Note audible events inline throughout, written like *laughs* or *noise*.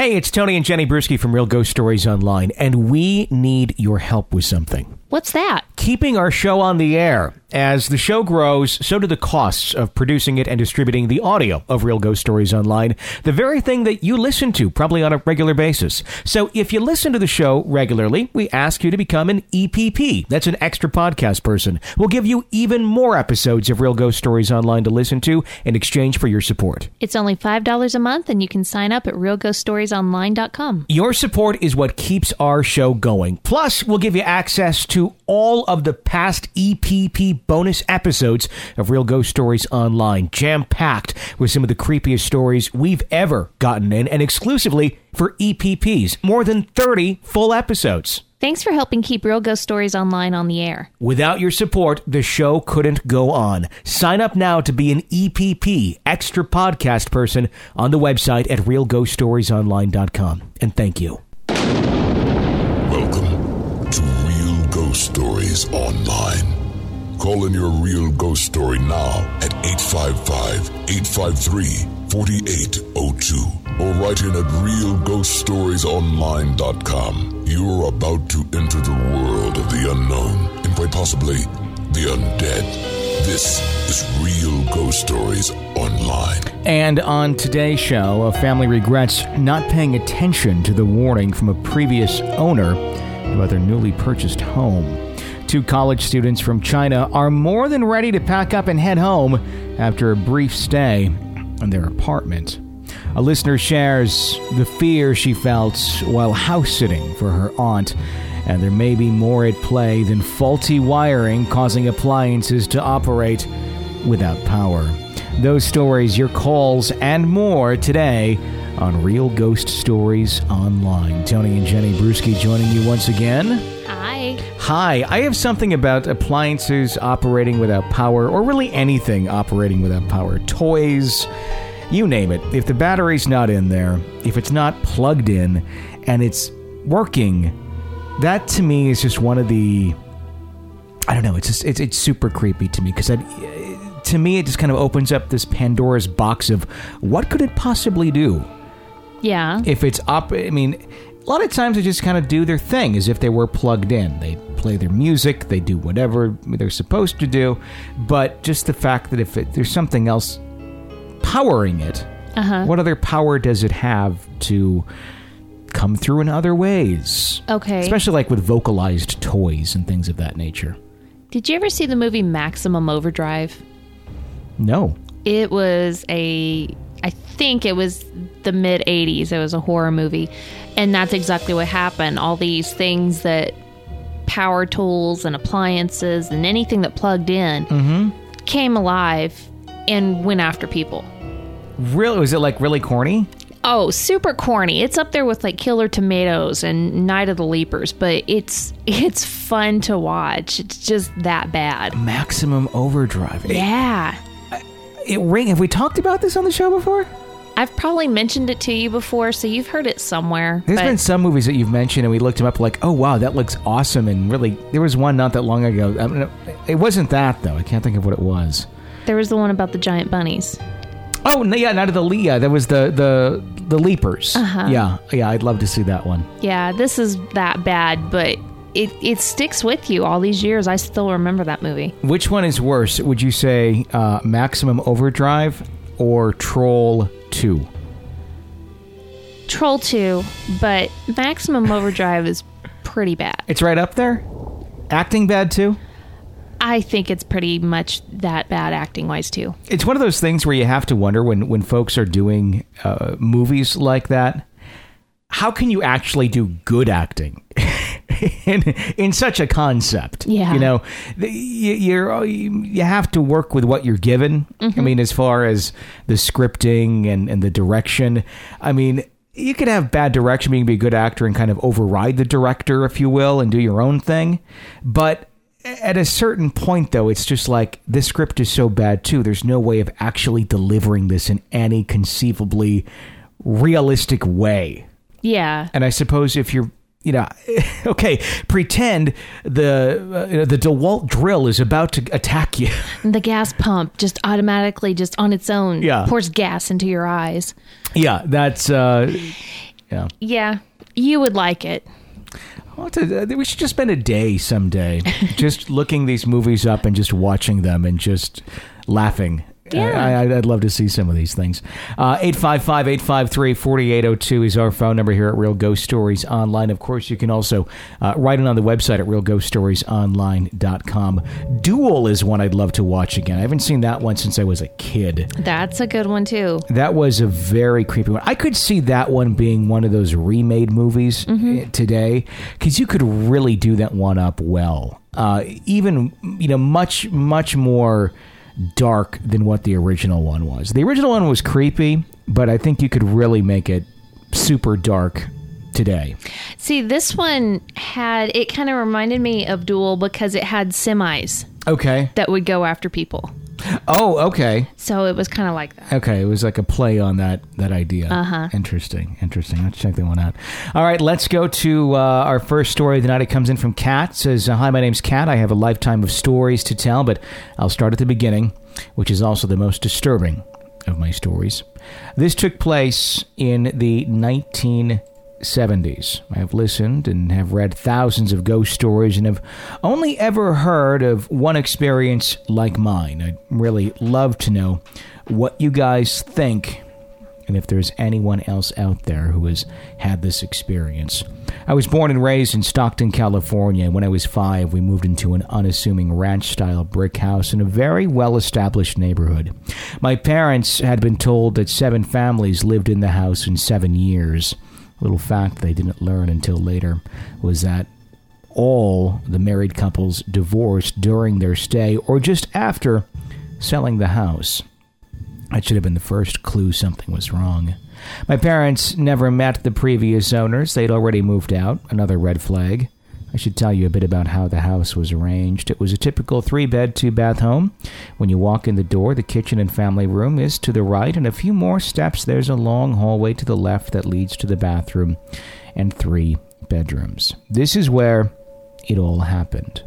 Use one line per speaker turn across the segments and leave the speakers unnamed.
Hey, it's Tony and Jenny Brueski from Real Ghost Stories Online, and we need your help with something.
What's that?
Keeping our show on the air. As the show grows, so do the costs of producing it and distributing the audio of Real Ghost Stories Online, the very thing that you listen to probably on a regular basis. So if you listen to the show regularly, we ask you to become an EPP. That's an extra podcast person. We'll give you even more episodes of Real Ghost Stories Online to listen to in exchange for your support.
It's only $5 a month, and you can sign up at realghoststoriesonline.com.
Your support is what keeps our show going. Plus, we'll give you access to all of the past EPP bonus episodes of Real Ghost Stories Online, jam packed with some of the creepiest stories we've ever gotten in, and exclusively for EPPs. More than 30 full episodes.
Thanks for helping keep Real Ghost Stories Online on the air.
Without your support, the show couldn't go on. Sign up now to be an EPP, extra podcast person, on the website at realghoststoriesonline.com. And thank you.
Ghost Stories Online. Call in your real ghost story now at 855 853 4802 or write in at realghoststoriesonline.com. You're about to enter the world of the unknown and quite possibly the undead. This is Real Ghost Stories Online.
And on today's show, a family regrets not paying attention to the warning from a previous owner about their newly purchased home. Two college students from China are more than ready to pack up and head home after a brief stay in their apartment. A listener shares the fear she felt while house sitting for her aunt, and there may be more at play than faulty wiring causing appliances to operate without power. Those stories, your calls, and more today on Real Ghost Stories Online. Tony and Jenny Brueski joining you once again.
Hi.
Hi, I have something about appliances operating without power, or really anything operating without power. Toys, you name it. If the battery's not in there, if it's not plugged in, and it's working, that to me is just one of the. I don't know. It's just it's it's super creepy to me because to me it just kind of opens up this Pandora's box of what could it possibly do
Yeah.
if it's up. I mean, a lot of times they just kind of do their thing as if they were plugged in. They play their music, they do whatever they're supposed to do, but just the fact that if it, there's something else powering it,
Uh-huh.
what other power does it have to come through in other ways?
Okay.
Especially like with vocalized toys and things of that nature.
Did you ever see the movie Maximum Overdrive?
No.
It was a, I think it was the mid 80s. It was a horror movie. And that's exactly what happened. All these things that power tools and appliances and anything that plugged in mm-hmm. came alive and went after people.
Really? Was it like really corny?
Oh, super corny. It's up there with like Killer Tomatoes and Night of the Lepus, but it's *laughs* it's fun to watch. It's just that bad.
Maximum Overdrive.
Yeah.
It ring. Have we talked about this on the show before?
I've probably mentioned it to you before, so you've heard it somewhere.
There's
but
been some movies that you've mentioned, and we looked them up. Like, oh wow, that looks awesome, and really, there was one not that long ago. I mean, it wasn't that though. I can't think of what it was.
there was the one about the giant bunnies.
Oh no, yeah, not of the Leah. That was the the the Lepus. Uh-huh. Yeah, yeah. I'd love to see that one.
Yeah, this is that bad, but it it sticks with you all these years. I still remember that movie.
Which one is worse? Would you say uh, Maximum Overdrive or Troll Two?
Troll 2, but Maximum Overdrive is pretty bad.
It's right up there. Acting bad too.
I think it's pretty much that bad acting wise too.
It's one of those things where you have to wonder when when folks are doing uh, movies like that. How can you actually do good acting *laughs* in in such a concept?
Yeah.
Uh, you know, you, you're you have to work with what you're given. I mm-hmm. mean, as far as the scripting and and the direction. I mean. You could have bad direction, You can be a good actor and kind of override the director, if you will, and do your own thing. But at a certain point though it's just like this script is so bad too there's no way of actually delivering this in any conceivably realistic way
Yeah.
and i suppose if you're you know *laughs* okay pretend the uh, the dewalt drill is about to attack you *laughs*
The gas pump just automatically, just on its own,
Yeah.
pours gas into your eyes.
yeah that's uh Yeah.
Yeah, you would like it.
To, uh, we should just spend a day someday *laughs* just looking these movies up and just watching them and just laughing.
Yeah.
I, I'd love to see some of these things. Uh, 855 853 4802 is our phone number here at Real Ghost Stories Online. Of course, you can also uh, write it on the website at realghoststoriesonline.com. Duel is one I'd love to watch again. I haven't seen that one since I was a kid.
That's a good one too.
That was a very creepy one. I could see that one being one of those remade movies eh, today because you could really do that one up well. Uh, even you know much much more dark than what the original one was. The original one was creepy, but I think you could really make it super dark today.
See, this one had it kind of reminded me of Duel because it had semis
Okay.
that would go after people.
Oh, okay.
So it was kind of like that.
Okay, it was like a play on that that idea.
Uh-huh.
Interesting, interesting. Let's check that one out. All right, let's go to uh, our first story of the night. It comes in from Kat. Says, uh, "Hi, my name's Kat. I have a lifetime of stories to tell, but I'll start at the beginning, which is also the most disturbing of my stories. This took place in the 1970s. I have listened and have read thousands of ghost stories and have only ever heard of one experience like mine. I'd really love to know what you guys think and if there's anyone else out there who has had this experience. I was born and raised in Stockton, California. When I was five, we moved into an unassuming ranch style brick house in a very well established neighborhood. My parents had been told that seven families lived in the house in seven years. Little fact they didn't learn until later was that all the married couples divorced during their stay or just after selling the house. That should have been the first clue something was wrong. My parents never met the previous owners. They'd already moved out. Another red flag. I should tell you a bit about how the house was arranged. It was a typical three bed, two bath home. When you walk in the door, the kitchen and family room is to the right, and a few more steps, there's a long hallway to the left that leads to the bathroom and three bedrooms. This is where it all happened.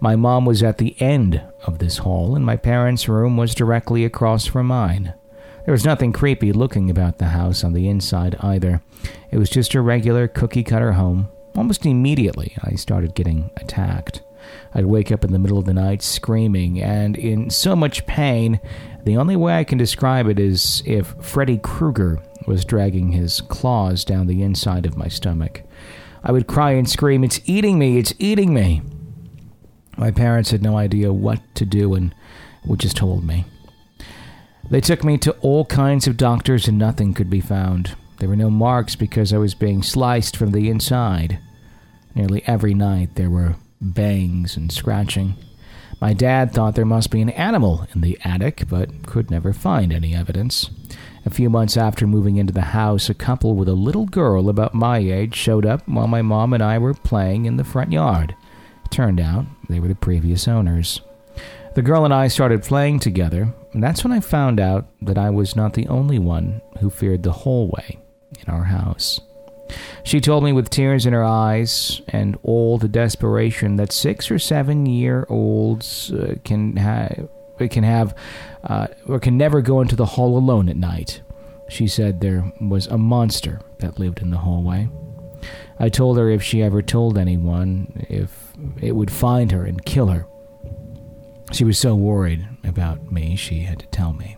My mom was at the end of this hall, and my parents' room was directly across from mine. There was nothing creepy looking about the house on the inside either. It was just a regular cookie cutter home. Almost immediately, I started getting attacked. I'd wake up in the middle of the night screaming and in so much pain. The only way I can describe it is if Freddy Krueger was dragging his claws down the inside of my stomach. I would cry and scream, It's eating me! It's eating me! My parents had no idea what to do and would just hold me. They took me to all kinds of doctors and nothing could be found. There were no marks because I was being sliced from the inside. Nearly every night there were bangs and scratching. My dad thought there must be an animal in the attic, but could never find any evidence. A few months after moving into the house, a couple with a little girl about my age showed up while my mom and I were playing in the front yard. It turned out they were the previous owners. The girl and I started playing together, and that's when I found out that I was not the only one who feared the hallway in our house. She told me with tears in her eyes and all the desperation that six or seven year olds uh, can have can have uh, or can never go into the hall alone at night. She said there was a monster that lived in the hallway. I told her if she ever told anyone, if it would find her and kill her. She was so worried about me, she had to tell me.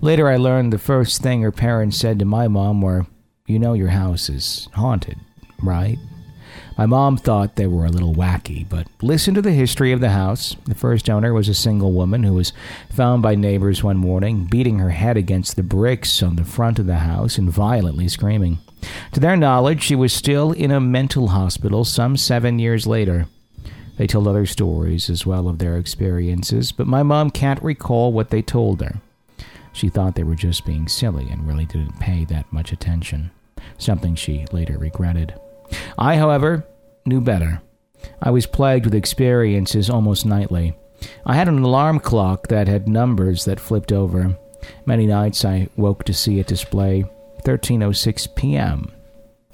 Later, I learned the first thing her parents said to my mom were, You know, your house is haunted, right? My mom thought they were a little wacky, but listen to the history of the house. The first owner was a single woman who was found by neighbors one morning, beating her head against the bricks on the front of the house and violently screaming. To their knowledge, she was still in a mental hospital some seven years later. They told other stories as well of their experiences, but my mom can't recall what they told her. She thought they were just being silly and really didn't pay that much attention, something she later regretted. I, however, knew better. I was plagued with experiences almost nightly. I had an alarm clock that had numbers that flipped over. Many nights I woke to see it display 13:06 p.m.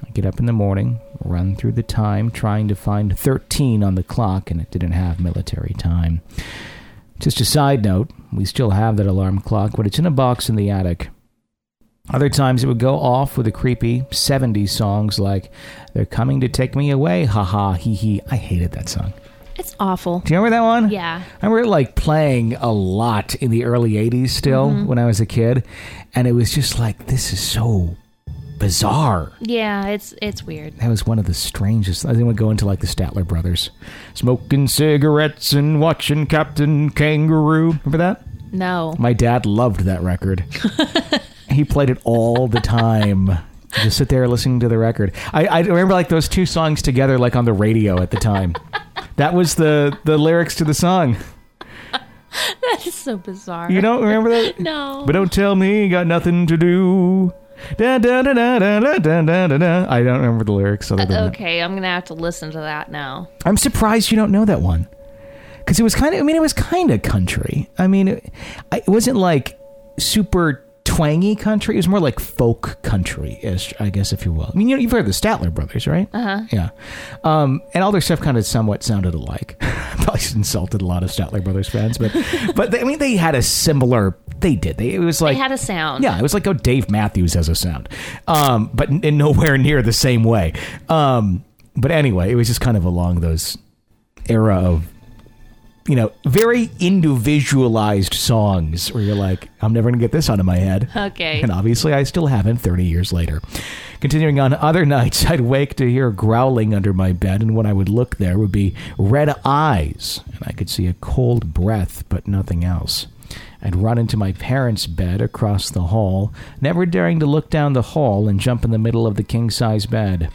I get up in the morning, run through the time trying to find 13 on the clock and it didn't have military time. Just a side note, we still have that alarm clock, but it's in a box in the attic. Other times it would go off with the creepy 70s songs like They're Coming to Take Me Away, ha ha, hee hee. I hated that song.
It's awful.
Do you remember that one?
Yeah.
I remember like playing a lot in the early 80s still mm-hmm. when I was a kid. And it was just like, this is so bizarre.
Yeah, it's it's weird.
That was one of the strangest. I think we'd go into like the Statler brothers, smoking cigarettes and watching Captain Kangaroo. Remember that?
No.
My dad loved that record. *laughs* he played it all the time. Just sit there listening to the record. I, I remember like those two songs together, like on the radio at the time. *laughs* that was the the lyrics to the song. *laughs*
That is so bizarre.
You don't remember that?
No.
But don't tell me, got nothing to do. Da, da, da, da, da, da, da, da, da. I don't remember the lyrics other than that.
okay, I'm gonna have to listen to that now.
I'm surprised you don't know that one. Because it was kind of, I mean, it was kind of country. I mean, it, I- it wasn't like super twangy country. It was more like folk country, ish, I guess, if you will. I mean, you know, you've heard the Statler brothers, right? Uh huh. Yeah. Um, and all their stuff kind of somewhat sounded alike. *laughs* Probably insulted a lot of Statler brothers fans, but, *laughs* but they, I mean, they had a similar, they did. They, it was like,
They had a sound.
yeah, it was like how Dave Matthews has a sound, um, but in, in nowhere *laughs* near the same way. Um, but anyway, it was just kind of along those era of, you know, very individualized songs where you're like, I'm never going to get this out of my head.
Okay.
And obviously, I still haven't 30 years later. Continuing on, *laughs* other nights I'd wake to hear growling under my bed, and when I would look, there would be red eyes, and I could see a cold breath, but nothing else. I'd run into my parents' bed across the hall, never daring to look down the hall and jump in the middle of the king size bed.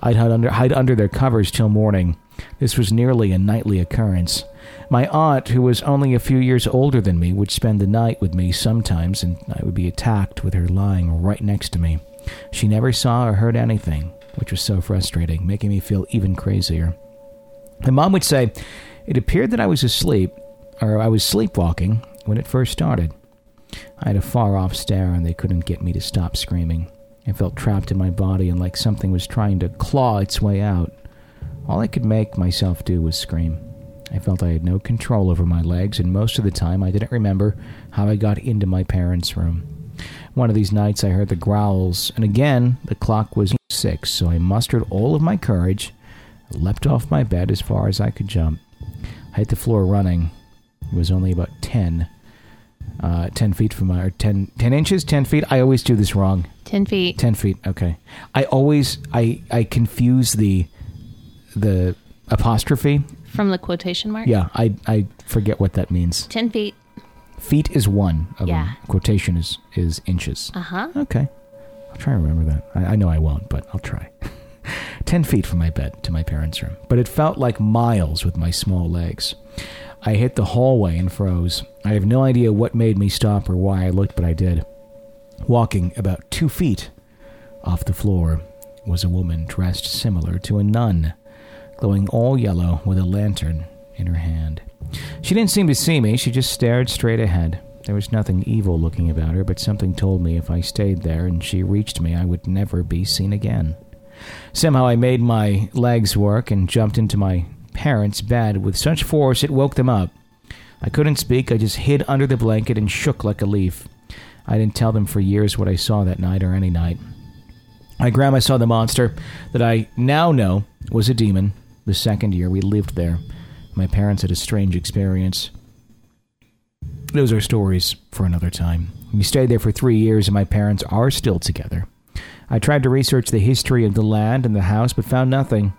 I'd hide under, hide under their covers till morning. This was nearly a nightly occurrence. My aunt, who was only a few years older than me, would spend the night with me sometimes, and I would be attacked with her lying right next to me. She never saw or heard anything, which was so frustrating, making me feel even crazier. My mom would say, It appeared that I was asleep, or I was sleepwalking, when it first started. I had a far off stare, and they couldn't get me to stop screaming. I felt trapped in my body and like something was trying to claw its way out. All I could make myself do was scream. I felt I had no control over my legs, and most of the time I didn't remember how I got into my parents' room. One of these nights I heard the growls, and again the clock was six, so I mustered all of my courage, leapt off my bed as far as I could jump. I hit the floor running. It was only about ten, uh, ten feet from my, or 10, 10 inches, ten feet. I always do this wrong.
Ten feet.
Ten feet. Okay. I always I I confuse the the apostrophe.
From the quotation mark?
Yeah, I I forget what that means.
Ten feet.
Feet is one of
Yeah.
them. Quotation is is inches.
Uh huh.
Okay. I'll try and remember that. I, I know I won't, but I'll try. *laughs* Ten feet from my bed to my parents' room, but it felt like miles with my small legs. I hit the hallway and froze. I have no idea what made me stop or why I looked, but I did. Walking about two feet off the floor was a woman dressed similar to a nun, glowing all yellow with a lantern in her hand. She didn't seem to see me, she just stared straight ahead. There was nothing evil looking about her, but something told me if I stayed there and she reached me, I would never be seen again. Somehow I made my legs work and jumped into my parents' bed with such force it woke them up. I couldn't speak, I just hid under the blanket and shook like a leaf. I didn't tell them for years what I saw that night or any night. My grandma saw the monster that I now know was a demon the second year we lived there. My parents had a strange experience. Those are stories for another time. We stayed there for three years, and my parents are still together. I tried to research the history of the land and the house, but found nothing.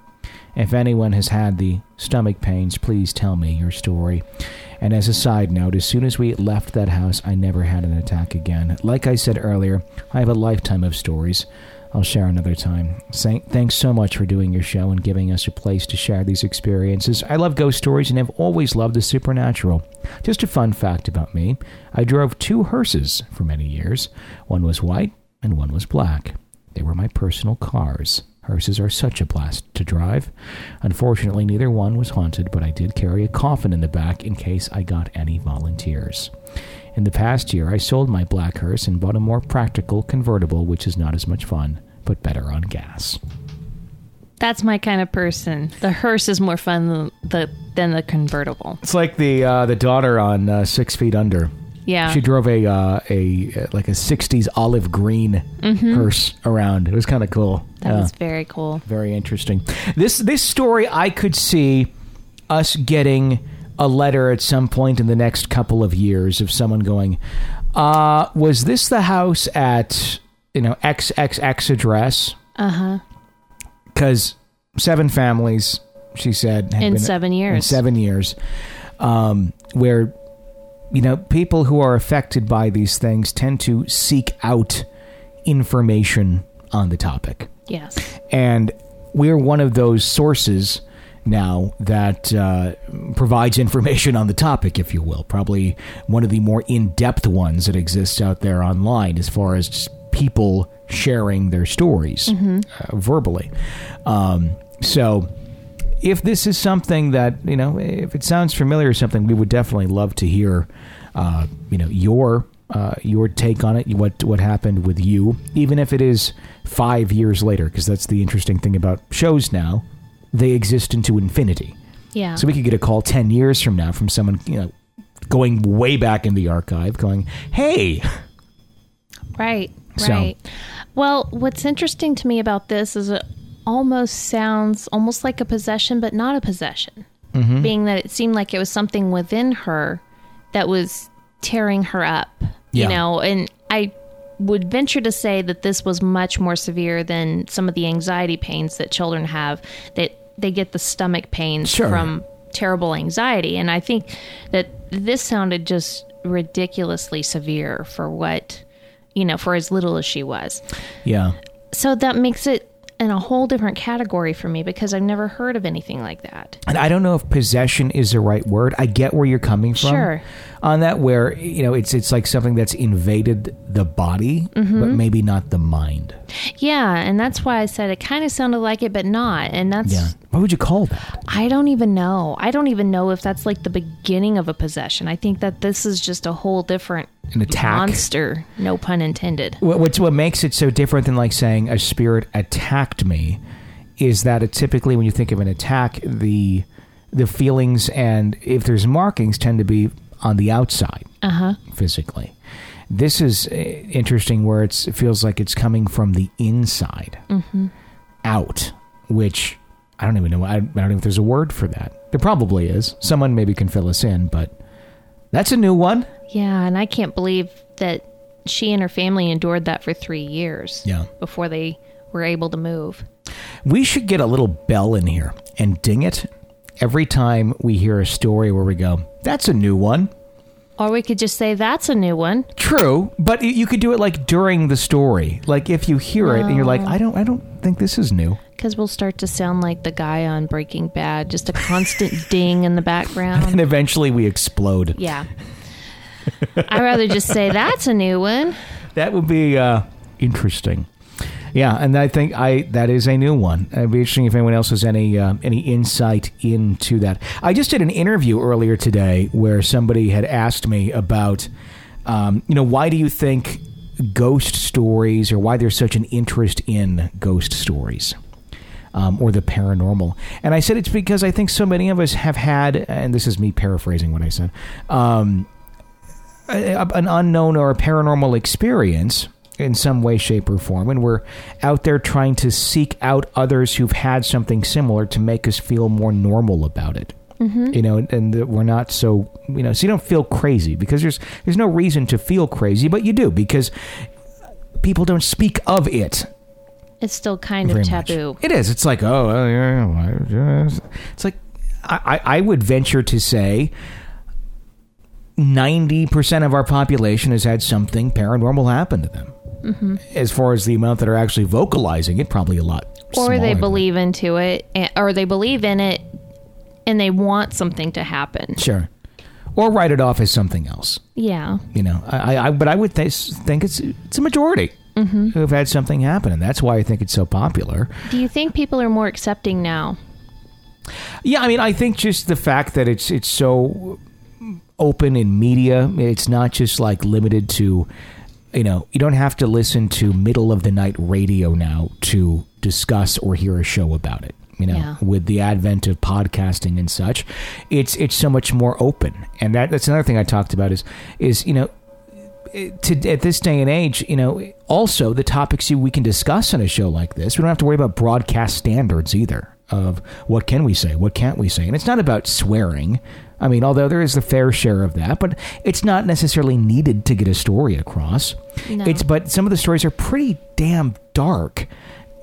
If anyone has had the stomach pains, please tell me your story. And as a side note, as soon as we left that house, I never had an attack again. Like I said earlier, I have a lifetime of stories. I'll share another time. Thanks so much for doing your show and giving us a place to share these experiences. I love ghost stories and have always loved the supernatural. Just a fun fact about me I drove two hearses for many years. One was white and one was black. They were my personal cars. Hearses are such a blast to drive. Unfortunately, neither one was haunted, but I did carry a coffin in the back in case I got any volunteers. In the past year, I sold my black hearse and bought a more practical convertible, which is not as much fun, but better on gas.
That's my kind of person. The hearse is more fun than the than the convertible.
It's like the uh, the daughter on uh, Six Feet Under.
Yeah.
She drove a uh, a like a '60s olive green hearse around. It was kind of cool.
That was very cool.
Very interesting. This this story I could see us getting a letter at some point in the next couple of years of someone going, uh, was this the house at you know XXX address?
Uh huh.
Because seven families, she said,
In
been-
seven years.
In seven years, um, where you know people who are affected by these things tend to seek out information on the topic
Yes.
and we're one of those sources now that uh, provides information on the topic, if you will. Probably one of the more in-depth ones that exists out there online, as far as just people sharing their stories uh, verbally. Um, so. If this is something that you know, if it sounds familiar or something, we would definitely love to hear, uh, you know, your uh, your take on it, what what happened with you, even if it is five years later, because that's the interesting thing about shows now, they exist into infinity.
Yeah.
So we could get a call ten years from now from someone, you know, going way back in the archive, going, "Hey,
Right,
So-
right. Well, what's interesting to me about this is it almost sounds almost like a possession, but not a possession.
Mm-hmm.
Being that it seemed like it was something within her that was tearing her up,
Yeah.
you know, and I would venture to say that this was much more severe than some of the anxiety pains that children have that they get the stomach pains
Sure.
from terrible anxiety and i think that this sounded just ridiculously severe for what you know for as little as she was
yeah."
so that makes it in a whole different category for me because i've never heard of anything like that
And I don't know if possession is the right word. I get where you're coming from
Sure.
On that, where you know it's it's like something that's invaded the body,
Mm-hmm.
but maybe not the mind.
yeah and that's why i said it kind of sounded like it but not and that's
Yeah. What would you call that?
I don't even know. I don't even know if that's like the beginning of a possession. I think that this is just a whole different
An attack?
monster, no pun intended.
What, what's what makes it so different than like saying a spirit attacked me is that it typically when you think of an attack, the the feelings and if there's markings tend to be on the outside
Uh huh.
physically. This is uh, interesting where it's, it feels like it's coming from the inside out, which I don't even know. I, I don't know if there's a word for that. There probably is. Someone maybe can fill us in, but that's a new one.
Yeah, and I can't believe that she and her family endured that for three years.
Yeah.
Before they were able to move.
We should get a little bell in here and ding it every time we hear a story where we go, that's a new one.
Or we could just say that's a new one.
True, but you could do it like during the story. Like if you hear it and you're like, I don't I don't think this is new.
Because we'll start to sound like the guy on Breaking Bad, just a constant *laughs* ding in the background.
And eventually we explode.
Yeah. I'd rather just say that's a new one.
That would be uh, interesting. Yeah, and I think I that is a new one. It'd be interesting if anyone else has any uh, any insight into that. I just did an interview earlier today where somebody had asked me about, um, you know, why do you think ghost stories or why there's such an interest in ghost stories? um, or the paranormal. And I said it's because I think so many of us have had, and this is me paraphrasing what I said, um, a, a- an unknown or a paranormal experience in some way, shape, or form. And we're out there trying to seek out others who've had something similar to make us feel more normal about it. Mm-hmm. You know, and that we're not so you know, so you don't feel crazy because there's there's no reason to feel crazy, but you do because people don't speak of it
It's still kind of
much.
taboo.
It is. It's like, oh, well, yeah, it's like I, I I would venture to say ninety percent of our population has had something paranormal happen to them. Mm-hmm. As far as the amount that are actually vocalizing it, probably a lot.
Or they believe into it, or they believe in it and they want something to happen.
Sure. Or write it off as something else.
Yeah.
You know, I, I but I would th- think it's it's a majority
Mm-hmm.
who have had something happen, and that's why I think it's so popular.
Do you think people are more accepting now?
Yeah, I mean, I think just the fact that it's it's so open in media, it's not just like limited to, you know, you don't have to listen to middle of the night radio now to discuss or hear a show about it. You know,
Yeah.
with the advent of podcasting and such, it's it's so much more open. And that that's another thing I talked about is is you know to at this day and age, you know, also the topics we can discuss on a show like this, we don't have to worry about broadcast standards either of what can we say, what can't we say, and it's not about swearing. I mean, although there is a fair share of that, but it's not necessarily needed to get a story across.
No.
It's but some of the stories are pretty damn dark,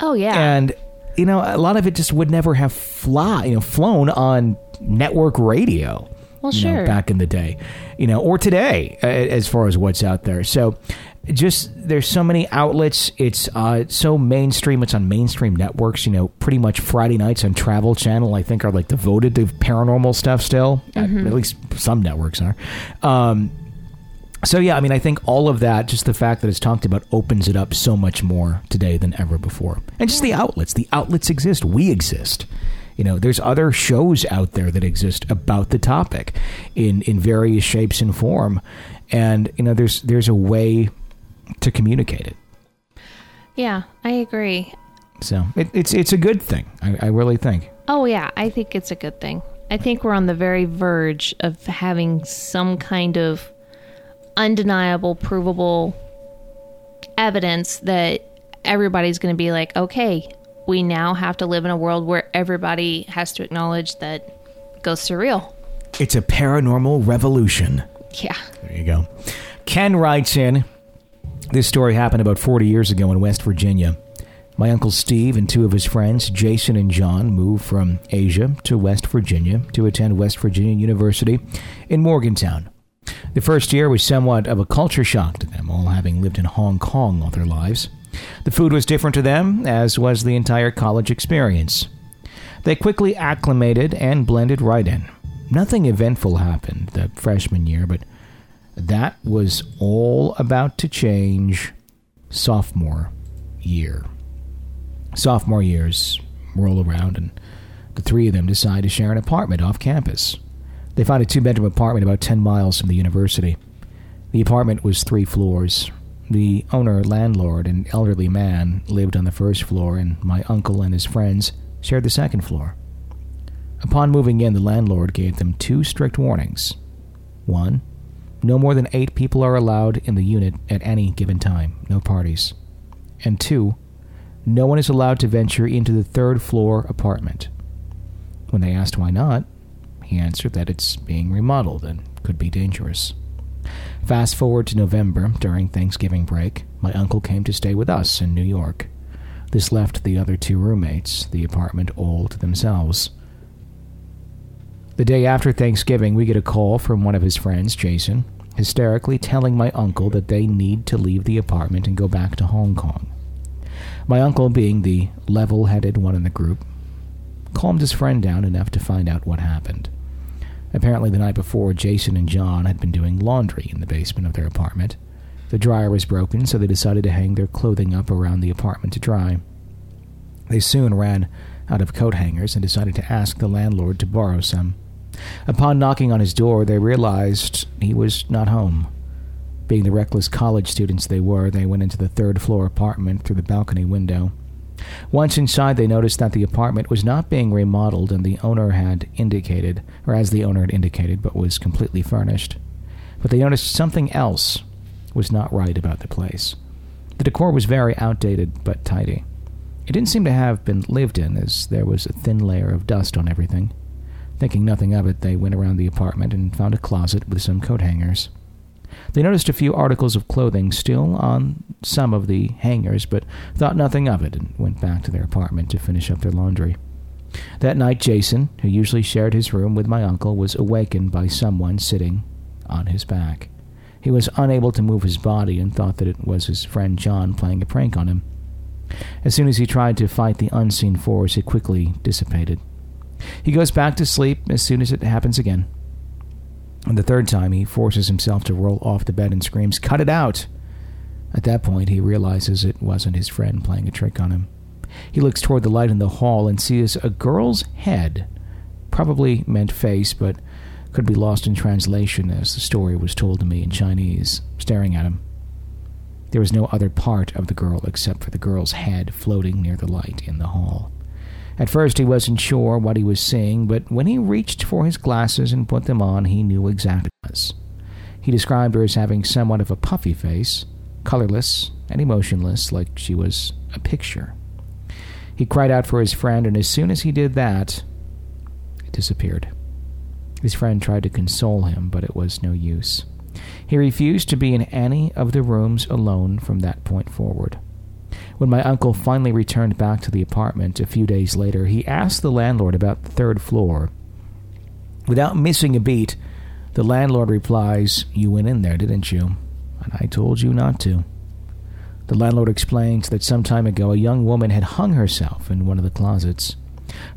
Oh yeah.
and you know, a lot of it just would never have fly, you know, flown on network radio
well,
you know,
sure.
back in the day, you know, or today, as far as what's out there. So, just there's so many outlets. It's uh, so mainstream. It's on mainstream networks. You know, pretty much Friday nights on Travel Channel, I think, are like devoted to paranormal stuff. Still, at, at least some networks are. Um, so yeah, I mean, I think all of that, just the fact that it's talked about, opens it up so much more today than ever before. And just the outlets. The outlets exist. We exist. You know, there's other shows out there that exist about the topic in in various shapes and form, and you know, there's there's a way to communicate it.
yeah, I agree.
So it, it's it's a good thing. I, I really think.
Oh yeah, I think it's a good thing. I think we're on the very verge of having some kind of undeniable, provable evidence that everybody's going to be like, okay, we now have to live in a world where everybody has to acknowledge that ghosts are real.
It's a paranormal revolution.
Yeah.
There you go. Ken writes in This story happened about 40 years ago in West Virginia. My uncle Steve and two of his friends, Jason and John, moved from Asia to West Virginia to attend West Virginia University in Morgantown. The first year was somewhat of a culture shock to them, all having lived in Hong Kong all their lives. The food was different to them, as was the entire college experience. They quickly acclimated and blended right in. Nothing eventful happened the freshman year, but that was all about to change sophomore year. Sophomore years roll around, and the three of them decide to share an apartment off campus. They find a two bedroom apartment about 10 miles from the university. The apartment was three floors. The owner, landlord, an elderly man, lived on the first floor, and my uncle and his friends shared the second floor. Upon moving in, the landlord gave them two strict warnings. One, no more than eight people are allowed in the unit at any given time, no parties. And two, no one is allowed to venture into the third floor apartment. When they asked why not, he answered that it's being remodeled and could be dangerous. Fast forward to November, during Thanksgiving break, my uncle came to stay with us in New York. This left the other two roommates, the apartment all to themselves. The day after Thanksgiving, we get a call from one of his friends, Jason, hysterically telling my uncle that they need to leave the apartment and go back to Hong Kong. My uncle, being the level headed one in the group, calmed his friend down enough to find out what happened. Apparently, the night before, Jason and John had been doing laundry in the basement of their apartment. The dryer was broken, so they decided to hang their clothing up around the apartment to dry. They soon ran out of coat hangers and decided to ask the landlord to borrow some. Upon knocking on his door, they realized he was not home. Being the reckless college students they were, they went into the third floor apartment through the balcony window. Once inside, they noticed that the apartment was not being remodeled, and the owner had indicated, or as the owner had indicated, but was completely furnished. But they noticed something else was not right about the place. The decor was very outdated but tidy. It didn't seem to have been lived in, as there was a thin layer of dust on everything. Thinking nothing of it, they went around the apartment and found a closet with some coat hangers. They noticed a few articles of clothing still on some of the hangers, but thought nothing of it and went back to their apartment to finish up their laundry. That night, Jason, who usually shared his room with my uncle, was awakened by someone sitting on his back. He was unable to move his body and thought that it was his friend John playing a prank on him. As soon as he tried to fight the unseen force, it quickly dissipated. He goes back to sleep as soon as it happens again. And the third time, he forces himself to roll off the bed and screams, Cut it out! At that point, he realizes it wasn't his friend playing a trick on him. He looks toward the light in the hall and sees a girl's head, probably meant face, but could be lost in translation as the story was told to me in Chinese, staring at him. There was no other part of the girl except for the girl's head floating near the light in the hall. At first, he wasn't sure what he was seeing, but when he reached for his glasses and put them on, he knew exactly what it was. He described her as having somewhat of a puffy face, colorless and emotionless, like she was a picture. He cried out for his friend, and as soon as he did that, it disappeared. His friend tried to console him, but it was no use. He refused to be in any of the rooms alone from that point forward. When my uncle finally returned back to the apartment a few days later, he asked the landlord about the third floor. Without missing a beat, the landlord replies, You went in there, didn't you? And I told you not to. The landlord explains that some time ago a young woman had hung herself in one of the closets.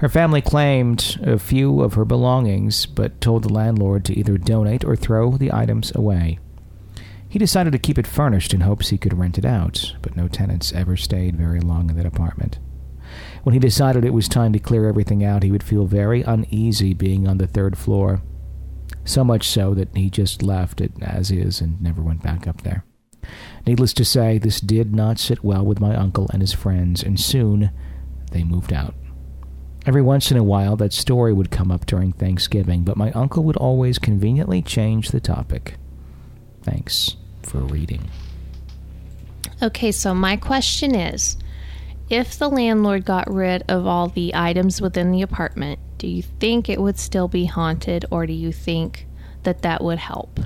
Her family claimed a few of her belongings, but told the landlord to either donate or throw the items away. He decided to keep it furnished in hopes he could rent it out, but no tenants ever stayed very long in that apartment. When he decided it was time to clear everything out, he would feel very uneasy being on the third floor. So much so that he just left it as is and never went back up there. Needless to say, this did not sit well with my uncle and his friends, and soon they moved out. Every once in a while, that story would come up during Thanksgiving, but my uncle would always conveniently change the topic. Thanks for reading.
Okay, so my question is if the landlord got rid of all the items within the apartment, do you think it would still be haunted or do you think that that would help?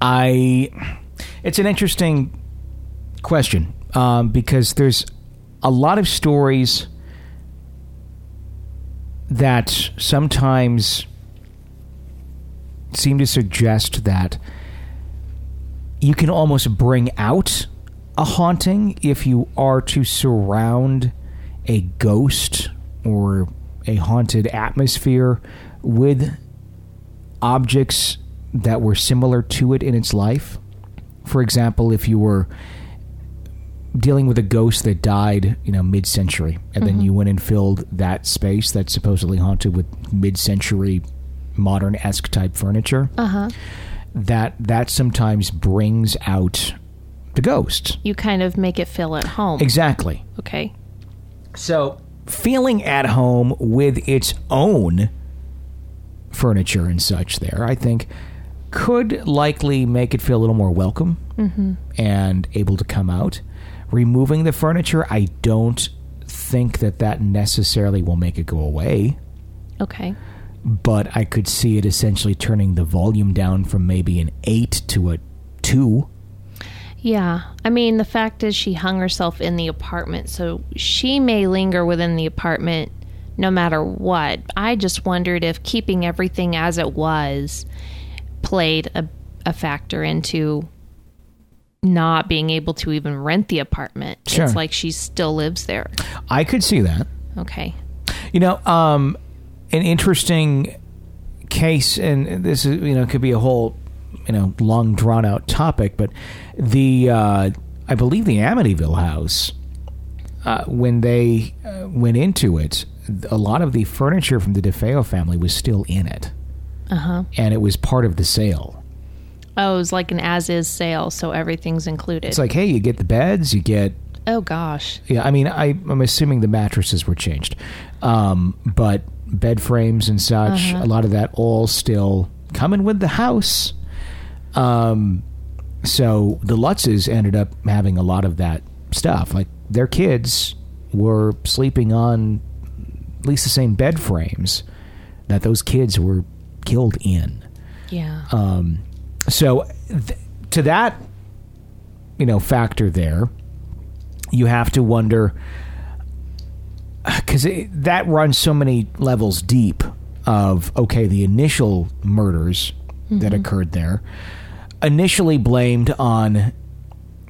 I. It's an interesting question um, because there's a lot of stories that sometimes seem to suggest that you can almost bring out a haunting if you are to surround a ghost or a haunted atmosphere with objects that were similar to it in its life. For example, if you were dealing with a ghost that died, you know, mid-century, and then you went and filled that space that's supposedly haunted with mid-century modern-esque type furniture.
Uh-huh.
That that sometimes brings out the ghost.
You kind of make it feel at home.
Exactly.
Okay.
So, feeling at home with its own furniture and such there, I think, could likely make it feel a little more welcome mm-hmm. and able to come out. Removing the furniture, I don't think that that necessarily will make it go away,
Okay.
But I could see it essentially turning the volume down from maybe an 8 to a 2.
Yeah. I mean, the fact is she hung herself in the apartment, so she may linger within the apartment no matter what. I just wondered if keeping everything as it was played a, a factor into not being able to even rent the apartment.
Sure.
It's like she still lives there.
I could see that.
Okay.
You know, um, an interesting case, and this is you know could be a whole you know long drawn out topic, but the uh, I believe the Amityville house uh, when they uh, went into it, a lot of the furniture from the DeFeo family was still in it,
Uh huh.
and it was part of the sale.
Oh, it was like an as is sale, so everything's included.
It's like, hey, you get the beds, you get
oh gosh.
Yeah, I mean, I, I'm assuming the mattresses were changed, um, but bed frames and such,
Uh-huh.
a lot of that all still coming with the house. Um, so the Lutzes ended up having a lot of that stuff. Like their kids were sleeping on at least the same bed frames that those kids were killed in.
Yeah.
Um, so th- to that, you know, factor there, you have to wonder because that runs so many levels deep. Of okay, the initial murders that occurred there, initially blamed on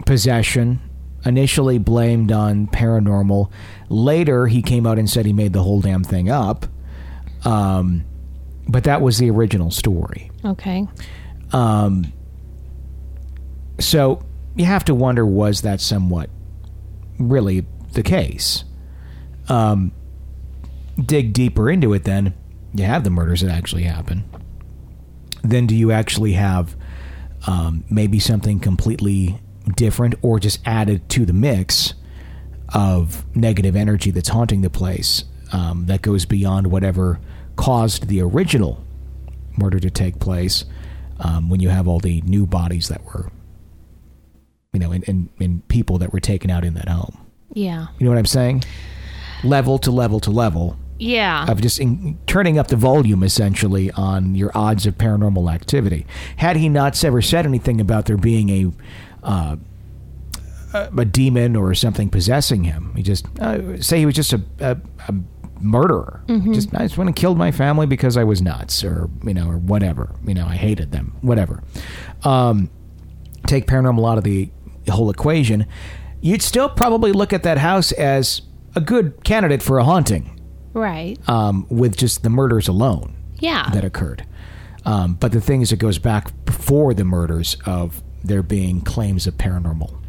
possession, initially blamed on paranormal. Later, he came out and said he made the whole damn thing up. Um, but that was the original story.
okay.
Um, so you have to wonder was that somewhat really the case? Um, dig deeper into it, then you have the murders that actually happen. Then do you actually have um, maybe something completely different or just added to the mix of negative energy that's haunting the place? um, that goes beyond whatever caused the original murder to take place. Um, when you have all the new bodies that were, you know, and, and, and people that were taken out in that home.
Yeah.
You know what I'm saying? Level to level to level
Yeah.
of just in, turning up the volume essentially on your odds of paranormal activity. Had he not ever said anything about there being a uh, a demon or something possessing him, he just uh, say he was just a, a, a murderer. Just I just went and killed my family because I was nuts, or you know, or whatever. You know, I hated them. Whatever. Um, take paranormal out of the whole equation, you'd still probably look at that house as a good candidate for a haunting
right.
um, with just the murders alone
Yeah.
that occurred. Um, but the thing is, it goes back before the murders of there being claims of paranormal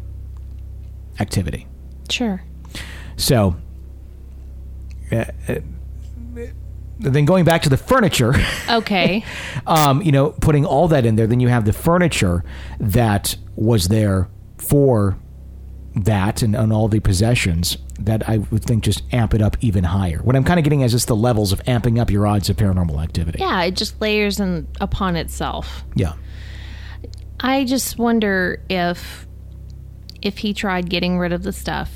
activity.
Sure.
So, uh, uh, then going back to the furniture,
Okay. *laughs*
um, you know, putting all that in there, then you have the furniture that was there for that and, and all the possessions that I would think just amp it up even higher. What I'm kind of getting is just the levels of amping up your odds of paranormal activity.
yeah, it just layers in, upon itself.
Yeah.
I just wonder if if he tried getting rid of the stuff,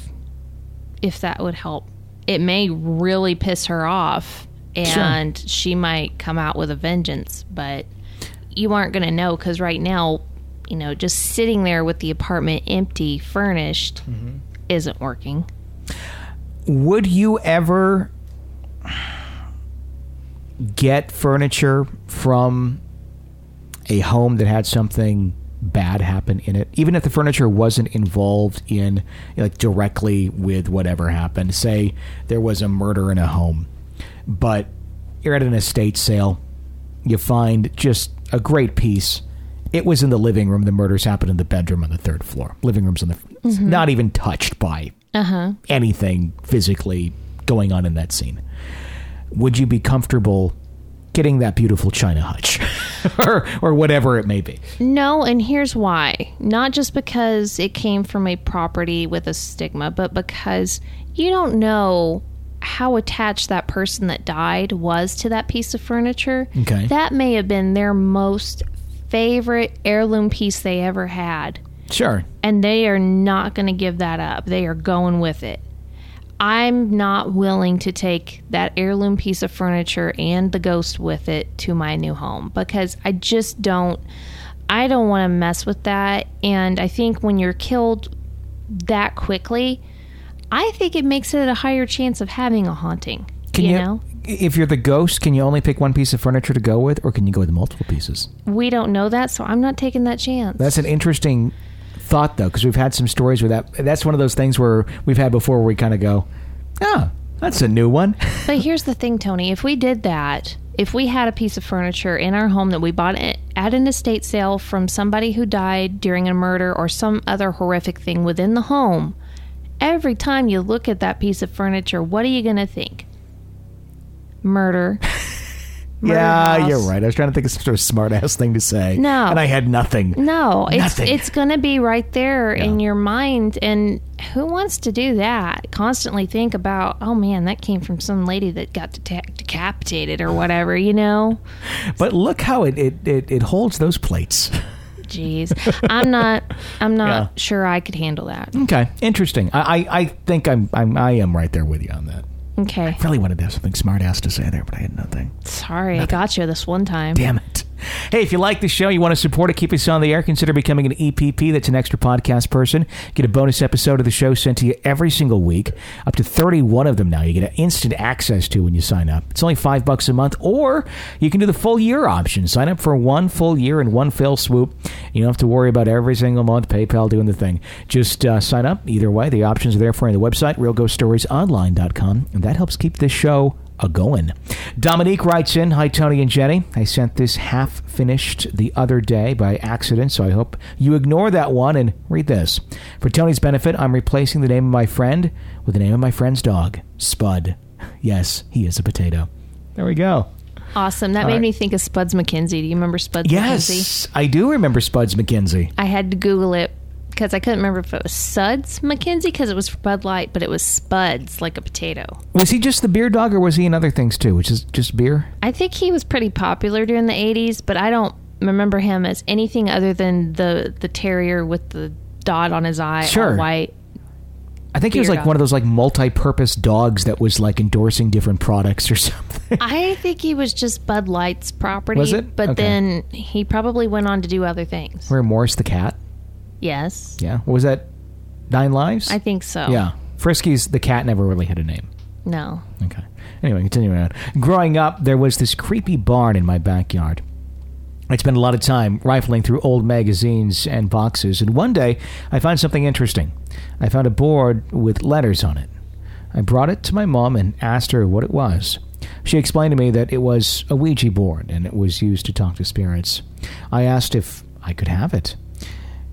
if that would help. It may really piss her off and she might come out with a vengeance, but you aren't going to know cuz right now, you know, just sitting there with the apartment empty, furnished mm-hmm. isn't working.
Would you ever get furniture from a home that had something bad happen in it, even if the furniture wasn't involved in like directly with whatever happened? Say there was a murder in a home, but you're at an estate sale, you find just a great piece. It was in the living room. The murders happened in the bedroom on the third floor. Living room's on the it's mm-hmm. not even touched by uh-huh. anything physically going on in that scene. Would you be comfortable getting that beautiful china hutch *laughs* or or whatever it may be?
No, and here's why. Not just because it came from a property with a stigma, but because you don't know how attached that person that died was to that piece of furniture.
Okay.
That may have been their most favorite heirloom piece they ever had.
Sure.
And they are not going to give that up. They are going with it. I'm not willing to take that heirloom piece of furniture and the ghost with it to my new home because I just don't I don't want to mess with that and I think when you're killed that quickly, I think it makes it a higher chance of having a haunting.
Can
you,
you,
know?
If you're the ghost, can you only pick one piece of furniture to go with or can you go with multiple pieces?
We don't know that, so I'm not taking that chance.
That's an interesting thought though because we've had some stories where that that's one of those things where we've had before where we kind of go, "Oh, that's a new one." *laughs*
But here's the thing, Tony. If we did that, if we had a piece of furniture in our home that we bought at at an estate sale from somebody who died during a murder or some other horrific thing within the home, every time you look at that piece of furniture, what are you going to think? Murder. *laughs* Murder
yeah,
house.
you're right. I was trying to think of some sort of smart ass thing to say.
No.
And I had nothing.
No, it's
Nothing.
it's going to be right there in your mind and who wants to do that? Constantly think about, "Oh man, that came from some lady that got deca- decapitated or whatever," you know? *laughs*
But look how it, it, it, it holds those plates. *laughs*
Jeez. I'm not I'm not
Yeah.
sure I could handle that.
Okay, interesting. I, I, I think I'm, I'm I am right there with you on that.
Okay.
I Really wanted to have something smart ass to say there, but I had nothing.
Sorry, I got you this one time.
Damn it. Hey, if you like the show, you want to support it, keep us on the air, consider becoming an EPP. That's an extra podcast person. Get a bonus episode of the show sent to you every single week. Up to 31 of them now. You get instant access to when you sign up. It's only five bucks a month, or you can do the full year option. Sign up for one full year in one fell swoop. You don't have to worry about every single month PayPal doing the thing. Just uh, sign up. Either way, the options are there for you on the website, realghoststoriesonline.com, and that helps keep this show a going. Dominique writes in Hi, Tony and Jenny. I sent this half finished the other day by accident, so I hope you ignore that one and read this. For Tony's benefit, I'm replacing the name of my friend with the name of my friend's dog, Spud. *laughs* Yes, he is a potato. There we go.
Awesome. That
All
made
right.
me think of Spuds McKenzie. Do you remember Spuds McKenzie?
Yes, I do remember Spuds McKenzie.
I had to Google it because I couldn't remember if it was Suds McKenzie because it was for Bud Light, but it was Spuds like a potato.
Was he just the beer dog, or was he in other things too? Which is just beer?
I think he was pretty popular during the '80s, but I don't remember him as anything other than the the terrier with the dot on his eye, all
Sure.
white.
I think he was like
dog.
one of those like multi-purpose dogs that was like endorsing different products or *laughs* something.
I think he was just Bud Light's property.
Was it?
But
Okay.
then he probably went on to do other things.
Where Morris the cat?
Yes,
Yeah. Was that Nine Lives?
I think so.
yeah. Friskies the cat never really had a name.
No.
Okay. Anyway, continuing on. Growing up, there was this creepy barn in my backyard. I'd spent a lot of time rifling through old magazines and boxes, and one day I found something interesting. I found a board with letters on it. I brought it to my mom and asked her what it was. She explained to me that it was a Ouija board and it was used to talk to spirits. I asked if I could have it.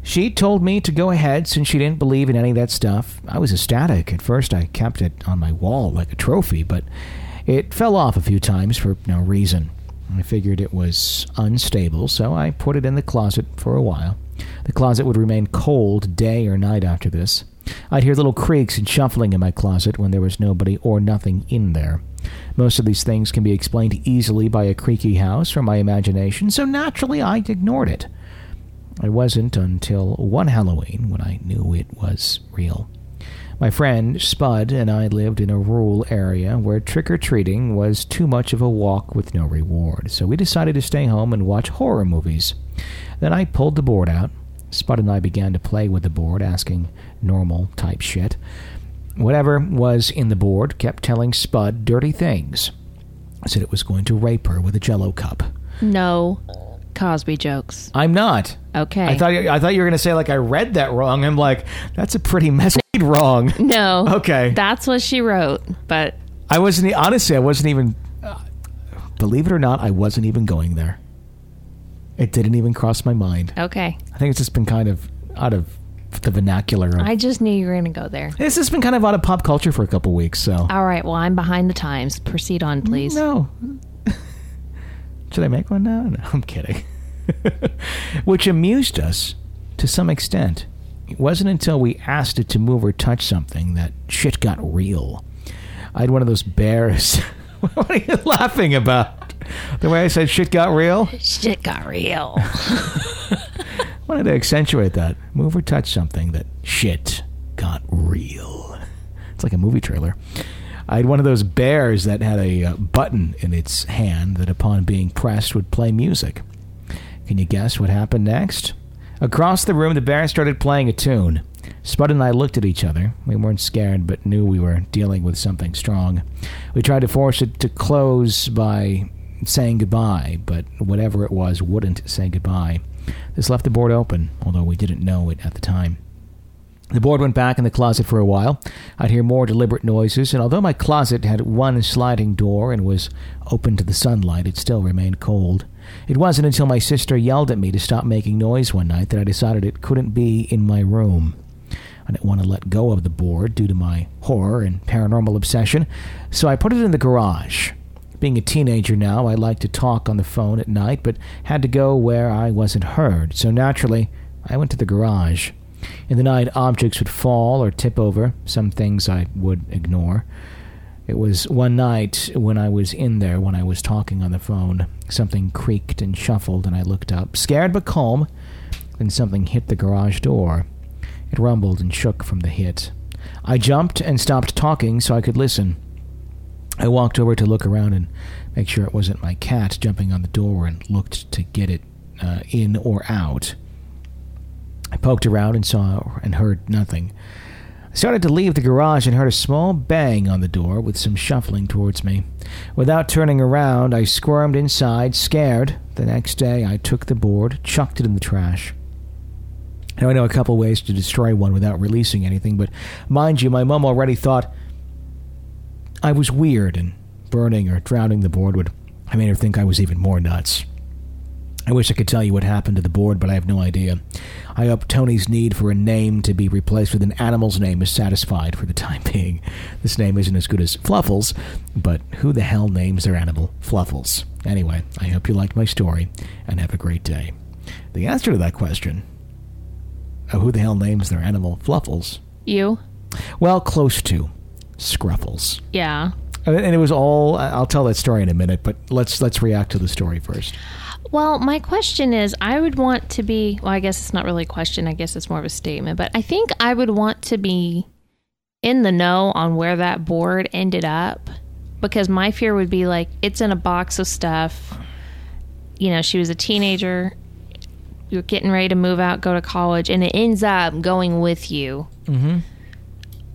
She told me to go ahead since she didn't believe in any of that stuff. I was ecstatic. At first, I kept it on my wall like a trophy, but it fell off a few times for no reason. I figured it was unstable, so I put it in the closet for a while. The closet would remain cold day or night after this. I'd hear little creaks and shuffling in my closet when there was nobody or nothing in there. Most of these things can be explained easily by a creaky house or my imagination, so naturally I ignored it. It wasn't until one Halloween when I knew it was real. My friend Spud and I lived in a rural area where trick or treating was too much of a walk with no reward, so we decided to stay home and watch horror movies. Then I pulled the board out. Spud and I began to play with the board, asking normal type shit. Whatever was in the board kept telling Spud dirty things. Said it was going to rape her with a jello cup.
No Cosby jokes.
I'm not.
Okay.
I thought I thought you were going to say like I read that wrong. I'm like that's a pretty messy *laughs* wrong.
no.
Okay.
That's what she wrote. But
I wasn't honestly I wasn't even uh, believe it or not I wasn't even going there. It didn't even cross my mind.
okay.
I think it's just been kind of out of the vernacular. Of,
I just knew you were going to go there.
This has been kind of out of pop culture for a couple weeks. So
All right. Well, I'm behind the times. Proceed on, please.
no. Should I make one now? No, I'm kidding. *laughs* Which amused us to some extent. It wasn't until we asked it to move or touch something that shit got real. I had one of those bears. *laughs* what are you laughing about? The way I said shit got real?
Shit got real. *laughs*
wanted to accentuate that. Move or touch something that shit got real. It's like a movie trailer. I had one of those bears that had a uh, button in its hand that, upon being pressed, would play music. Can you guess what happened next? Across the room, the bear started playing a tune. Spud and I looked at each other. We weren't scared, but knew we were dealing with something strong. We tried to force it to close by saying goodbye, but whatever it was wouldn't say goodbye. This left the board open, although we didn't know it at the time. The board went back in the closet for a while. I'd hear more deliberate noises, and although my closet had one sliding door and was open to the sunlight, it still remained cold. It wasn't until my sister yelled at me to stop making noise one night that I decided it couldn't be in my room. I didn't want to let go of the board due to my horror and paranormal obsession, so I put it in the garage. Being a teenager now, I liked to talk on the phone at night, but had to go where I wasn't heard, so naturally, I went to the garage. In the night, objects would fall or tip over, some things I would ignore. It was one night when I was in there when I was talking on the phone. Something creaked and shuffled, and I looked up, scared but calm. Then something hit the garage door. It rumbled and shook from the hit. I jumped and stopped talking so I could listen. I walked over to look around and make sure it wasn't my cat jumping on the door and looked to get it uh, in or out. I poked around and saw and heard nothing. I started to leave the garage and heard a small bang on the door with some shuffling towards me. Without turning around, I squirmed inside, scared. The next day, I took the board, chucked it in the trash. Now, I know a couple ways to destroy one without releasing anything, but mind you, my mom already thought I was weird, and burning or drowning the board would I made her think I was even more nuts. I wish I could tell you what happened to the board, but I have no idea. I hope Tony's need for a name to be replaced with an animal's name is satisfied for the time *laughs* being. This name isn't as good as Fluffles, but who the hell names their animal Fluffles? Anyway, I hope you liked my story, and have a great day. The answer to that question uh, who the hell names their animal Fluffles?
You?
Well, close to Scruffles.
Yeah.
And and it was all. I'll tell that story in a minute, but let's let's react to the story first.
Well, my question is I would want to be, well, I guess it's not really a question. I guess it's more of a statement, but I think I would want to be in the know on where that board ended up because my fear would be like, it's in a box of stuff. You know, she was a teenager. You're getting ready to move out, go to college, and it ends up going with you. Mm-hmm.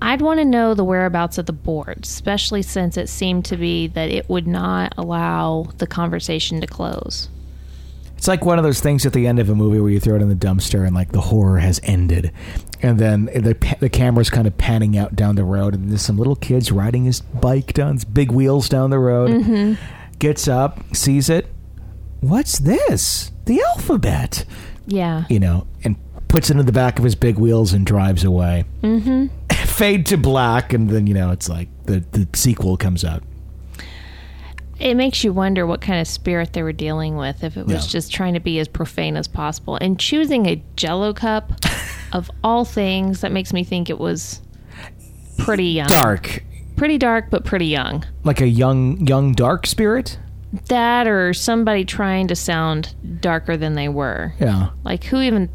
I'd want to know the whereabouts of the board, especially since it seemed to be that it would not allow the conversation to close.
It's like one of those things at the end of a movie where you throw it in the dumpster and like the horror has ended, and then the the camera's kind of panning out down the road, and there's some little kids riding his bike down his big wheels down the road. Gets up, sees it. What's this? The alphabet,
Yeah.
you know, and puts it in the back of his big wheels and drives away. Mm-hmm. *laughs* Fade to black, and then you know it's like the the sequel comes out.
It makes you wonder what kind of spirit they were dealing with, if it was
Yeah.
just trying to be as profane as possible. And choosing a jello cup *laughs* of all things, that makes me think it was pretty young.
Dark,
Pretty dark, but pretty young.
like a young young dark spirit.
That or somebody trying to sound darker than they were.
Yeah.
Like, who even,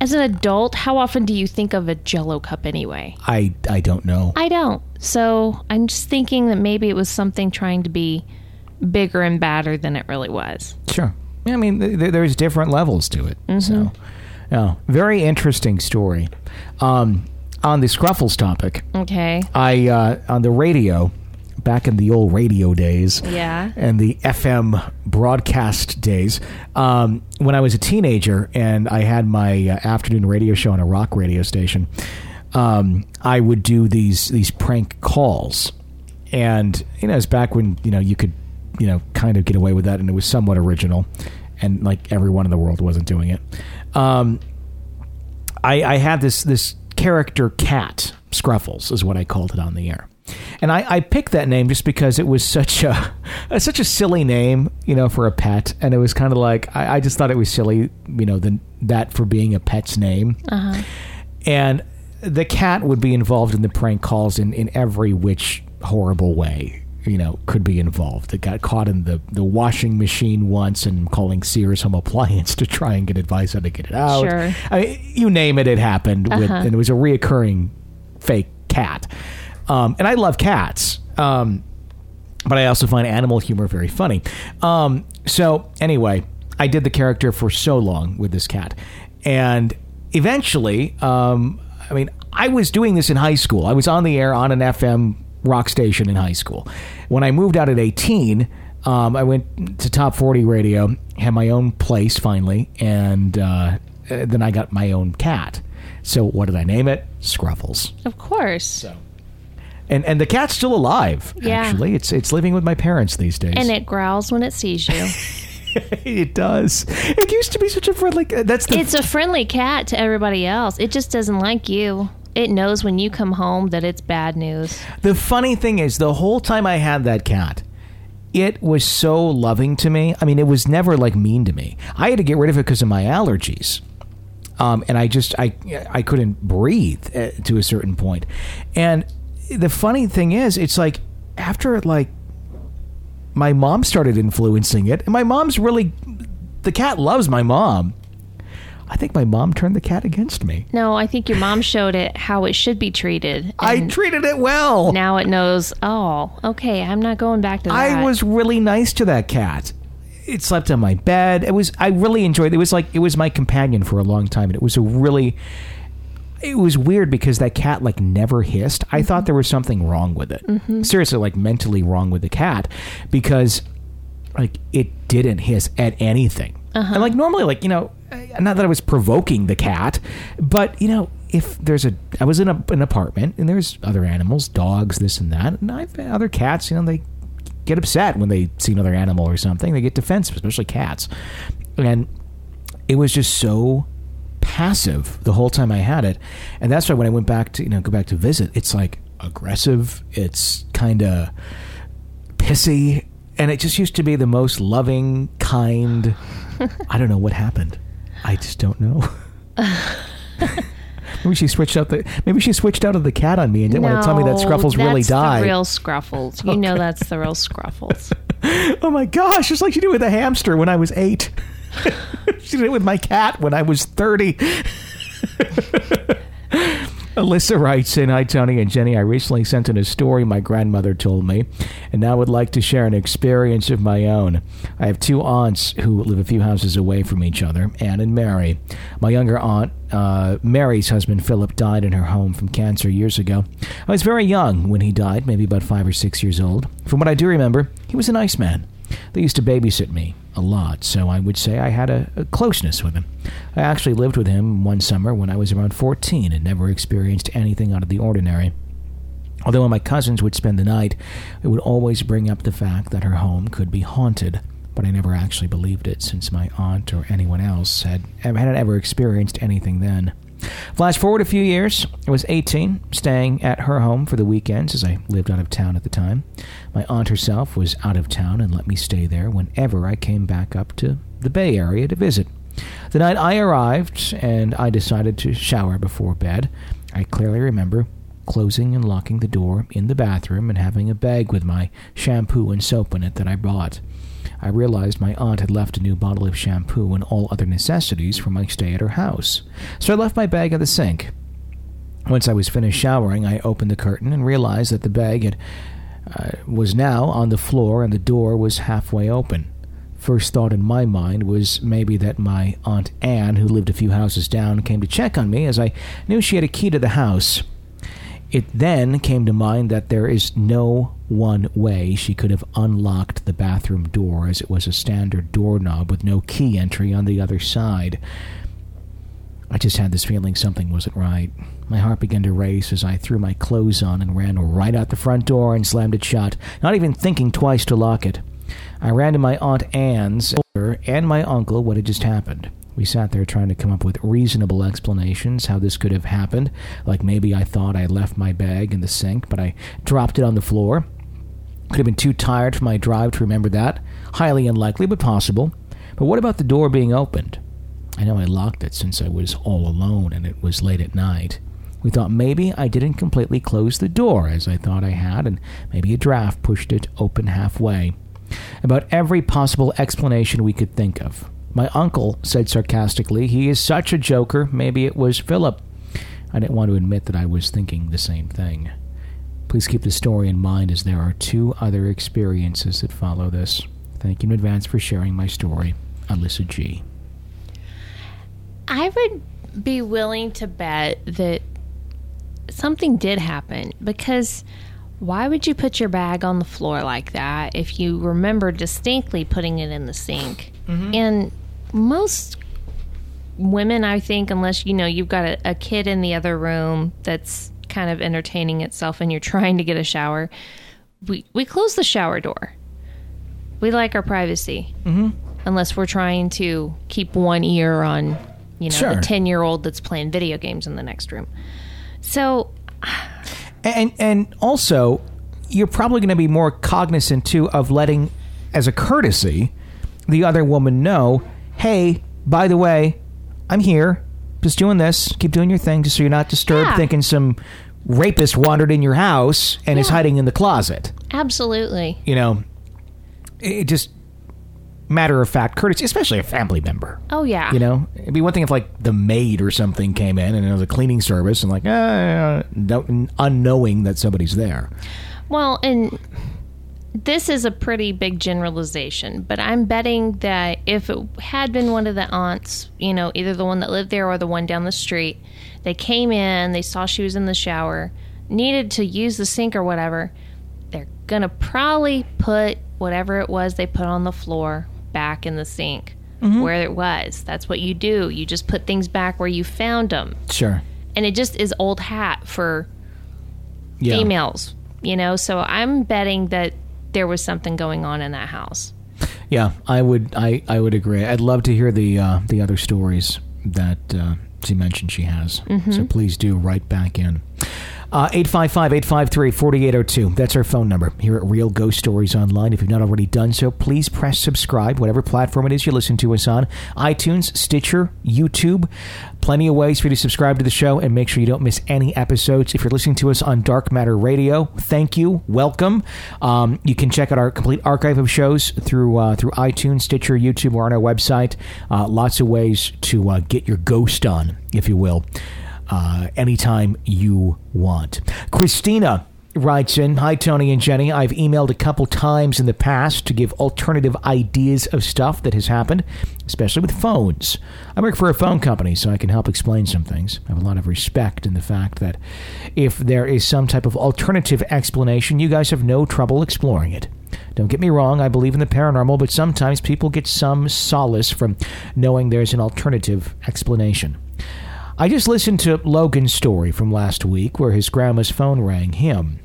as an adult, how often do you think of a jello cup anyway?
I I don't know.
I don't. So I'm just thinking that maybe it was something trying to be bigger and badder than it really was.
Sure. I mean, th- th- there's different levels to it. So, yeah, very interesting story. Um, on the Scruffles topic,
Okay.
I uh, on the radio back in the old radio days.
Yeah.
And the FM broadcast days, um, when I was a teenager and I had my uh, afternoon radio show on a rock radio station, um, I would do these these prank calls, and you know, it's back when you know you could, you know, kind of get away with that, and it was somewhat original, and like everyone in the world wasn't doing it. Um, I, I had this this character cat Scruffles is what I called it on the air, and I, I picked that name just because it was such a, *laughs* such a silly name, you know, for a pet, and it was kind of like I, I just thought it was silly, you know, than that for being a pet's name, and the cat would be involved in the prank calls in in every which horrible way. You know, could be involved. It got caught in the, the washing machine once and calling Sears Home Appliance to try and get advice how to get it out.
Sure.
I mean, you name it, it happened. With, and it was a reoccurring fake cat. Um, and I love cats. Um, but I also find animal humor very funny. Um, so anyway, I did the character for so long with this cat, and eventually, um, I mean, I was doing this in high school. I was on the air on an FM rock station in high school. When I moved out at eighteen, um, I went to Top Forty Radio, had my own place finally, and uh, then I got my own cat. So what did I name it? Scruffles.
Of course.
So. And and the cat's still alive.
Yeah.
Actually, it's it's living with my parents these days.
And it growls when it sees you. *laughs*
it does. It used to be such a friendly. That's the
it's a friendly cat to everybody else. It just doesn't like you. It knows when you come home that it's bad news.
the funny thing is the whole time I had that cat. It was so loving to me. I mean, it was never like mean to me. I had to get rid of it because of my allergies. um, and I just I I couldn't breathe to a certain point. And the funny thing is, it's like after like my mom started influencing it, and my mom's really the cat loves my mom. I think my mom turned the cat against me.
No, I think your mom showed it how it should be treated.
I treated it well.
now it knows, oh, okay, I'm not going back to that.
I was really nice to that cat. It slept on my bed. It was I really enjoyed it. It was like it was my companion for a long time and it was a really it was weird because that cat like never hissed. I thought mm-hmm. there was something wrong with it. Mm-hmm. Seriously, like mentally wrong with the cat because like it didn't hiss at anything. Uh-huh. And like normally like, you know, Uh, not that I was provoking the cat, but you know, if there's a I was in a, an apartment and there's other animals, dogs, this and that, and I've had other cats, you know, they get upset when they see another animal or something. They get defensive, especially cats. And it was just so passive the whole time I had it. And that's why when I went back to, you know, go back to visit, it's like aggressive. It's kind of pissy. And it just used to be the most loving, kind. *laughs* I don't know what happened. I just don't know. *laughs* Maybe she switched out the. Maybe she switched out of the cat on me and didn't want to tell me that
No,
Scruffles really
that's
died.
The real Scruffles. You know that's the real Scruffles. *laughs*
oh my gosh! It's like she did with a hamster when I was eight. *laughs* she did it with my cat when I was thirty. Alyssa writes in, Hi, Tony and Jenny. I recently sent in a story my grandmother told me, and now would like to share an experience of my own. I have two aunts who live a few houses away from each other, Anne and Mary. My younger aunt, uh, Mary's husband, Philip, died in her home from cancer years ago. I was very young when he died, maybe about five or six years old. From what I do remember, he was a nice man. They used to babysit me a lot, so I would say I had a, a, closeness with him. I actually lived with him one summer when I was around 14 and never experienced anything out of the ordinary. Although when my cousins would spend the night, it would always bring up the fact that her home could be haunted, but I never actually believed it since my aunt or anyone else had, hadn't ever experienced anything then. Flash forward a few years. I was 18, staying at her home for the weekends as I lived out of town at the time. My aunt herself was out of town and let me stay there whenever I came back up to the Bay Area to visit. The night I arrived and I decided to shower before bed, I clearly remember closing and locking the door in the bathroom and having a bag with my shampoo and soap in it that I bought. I realized my aunt had left a new bottle of shampoo and all other necessities for my stay at her house, so I left my bag at the sink. Once I was finished showering, I opened the curtain and realized that the bag had, uh, was now on the floor and the door was halfway open. First thought in my mind was maybe that my Aunt Anne, who lived a few houses down, came to check on me as I knew she had a key to the house. It then came to mind that there is no one way she could have unlocked the bathroom door, as it was a standard doorknob with no key entry on the other side. I just had this feeling something wasn't right. My heart began to race as I threw my clothes on and ran right out the front door and slammed it shut, not even thinking twice to lock it. I ran to my Aunt Anne's and my uncle what had just happened. We sat there trying to come up with reasonable explanations how this could have happened, like maybe I thought I left my bag in the sink, but I dropped it on the floor. Could have been too tired from my drive to remember that. Highly unlikely, but possible. But what about the door being opened? I know I locked it since I was all alone and it was late at night. We thought maybe I didn't completely close the door as I thought I had, and maybe a draft pushed it open halfway. About every possible explanation we could think of. My uncle said sarcastically, He is such a joker, maybe it was Philip. I didn't want to admit that I was thinking the same thing. Please keep the story in mind as there are two other experiences that follow this. Thank you in advance for sharing my story. Alyssa G.
I would be willing to bet that something did happen because why would you put your bag on the floor like that if you remember distinctly putting it in the sink? Mm-hmm. And most women, I think, unless you know you've got a, a, kid in the other room that's kind of entertaining itself and you're *laughs* trying to get a shower, we we close the shower door. We like our privacy,
mm-hmm.
unless we're trying to keep one ear on, you know,
Sure.
the ten year old that's playing video games in the next room. So
And and also, you're probably going to be more cognizant too of letting, as a courtesy, the other woman know, hey, by the way, I'm here, just doing this. Keep doing your thing, just so you're not disturbed,
Yeah.
thinking some rapist wandered in your house and is hiding in the closet.
absolutely,
You know, it just matter of fact courtesy, especially a family member.
oh yeah,
You know, it'd be one thing if like the maid or something came in and it was a cleaning service and like, uh, unknowing that somebody's there.
Well, and this is a pretty big generalization, but I'm betting that if it had been one of the aunts, you know, either the one that lived there or the one down the street, they came in, they saw she was in the shower, needed to use the sink or whatever, they're going to probably put whatever it was they put on the floor back in the sink. Mm-hmm. Where it was. That's what you do. You just put things back where you found them.
Sure.
And it just is old hat for
Yeah.
females, you know. So I'm betting that there was something going on in that house.
Yeah, I would. I, I would agree. I'd love to hear the uh, the other stories that uh, she mentioned she has. So please do write back in. Uh, 855 853 4802. That's our phone number here at Real Ghost Stories Online. If you've not already done so, please press subscribe, whatever platform it is you listen to us on iTunes, Stitcher, YouTube. Plenty of ways for you to subscribe to the show and make sure you don't miss any episodes. If you're listening to us on Dark Matter Radio, thank you. Welcome. Um, you can check out our complete archive of shows through uh, through iTunes, Stitcher, YouTube, or on our website. Uh, lots of ways to uh, get your ghost on, if you will uh, anytime you want. Christina writes in Hi, Tony and Jenny. I've emailed a couple times in the past to give alternative ideas of stuff that has happened, especially with phones. I work for a phone company, so I can help explain some things. I have a lot of respect in the fact that if there is some type of alternative explanation, you guys have no trouble exploring it. Don't get me wrong, I believe in the paranormal, but sometimes people get some solace from knowing there's an alternative explanation. I just listened to Logan's story from last week where his grandma's phone rang him.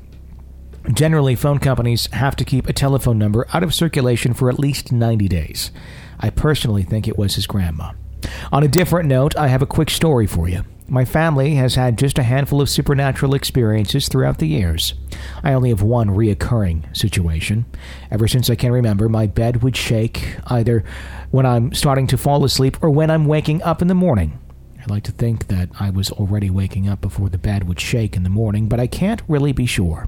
Generally, phone companies have to keep a telephone number out of circulation for at least 90 days. I personally think it was his grandma. On a different note, I have a quick story for you. My family has had just a handful of supernatural experiences throughout the years. I only have one reoccurring situation. Ever since I can remember, my bed would shake either when I'm starting to fall asleep or when I'm waking up in the morning. I like to think that I was already waking up before the bed would shake in the morning, but I can't really be sure.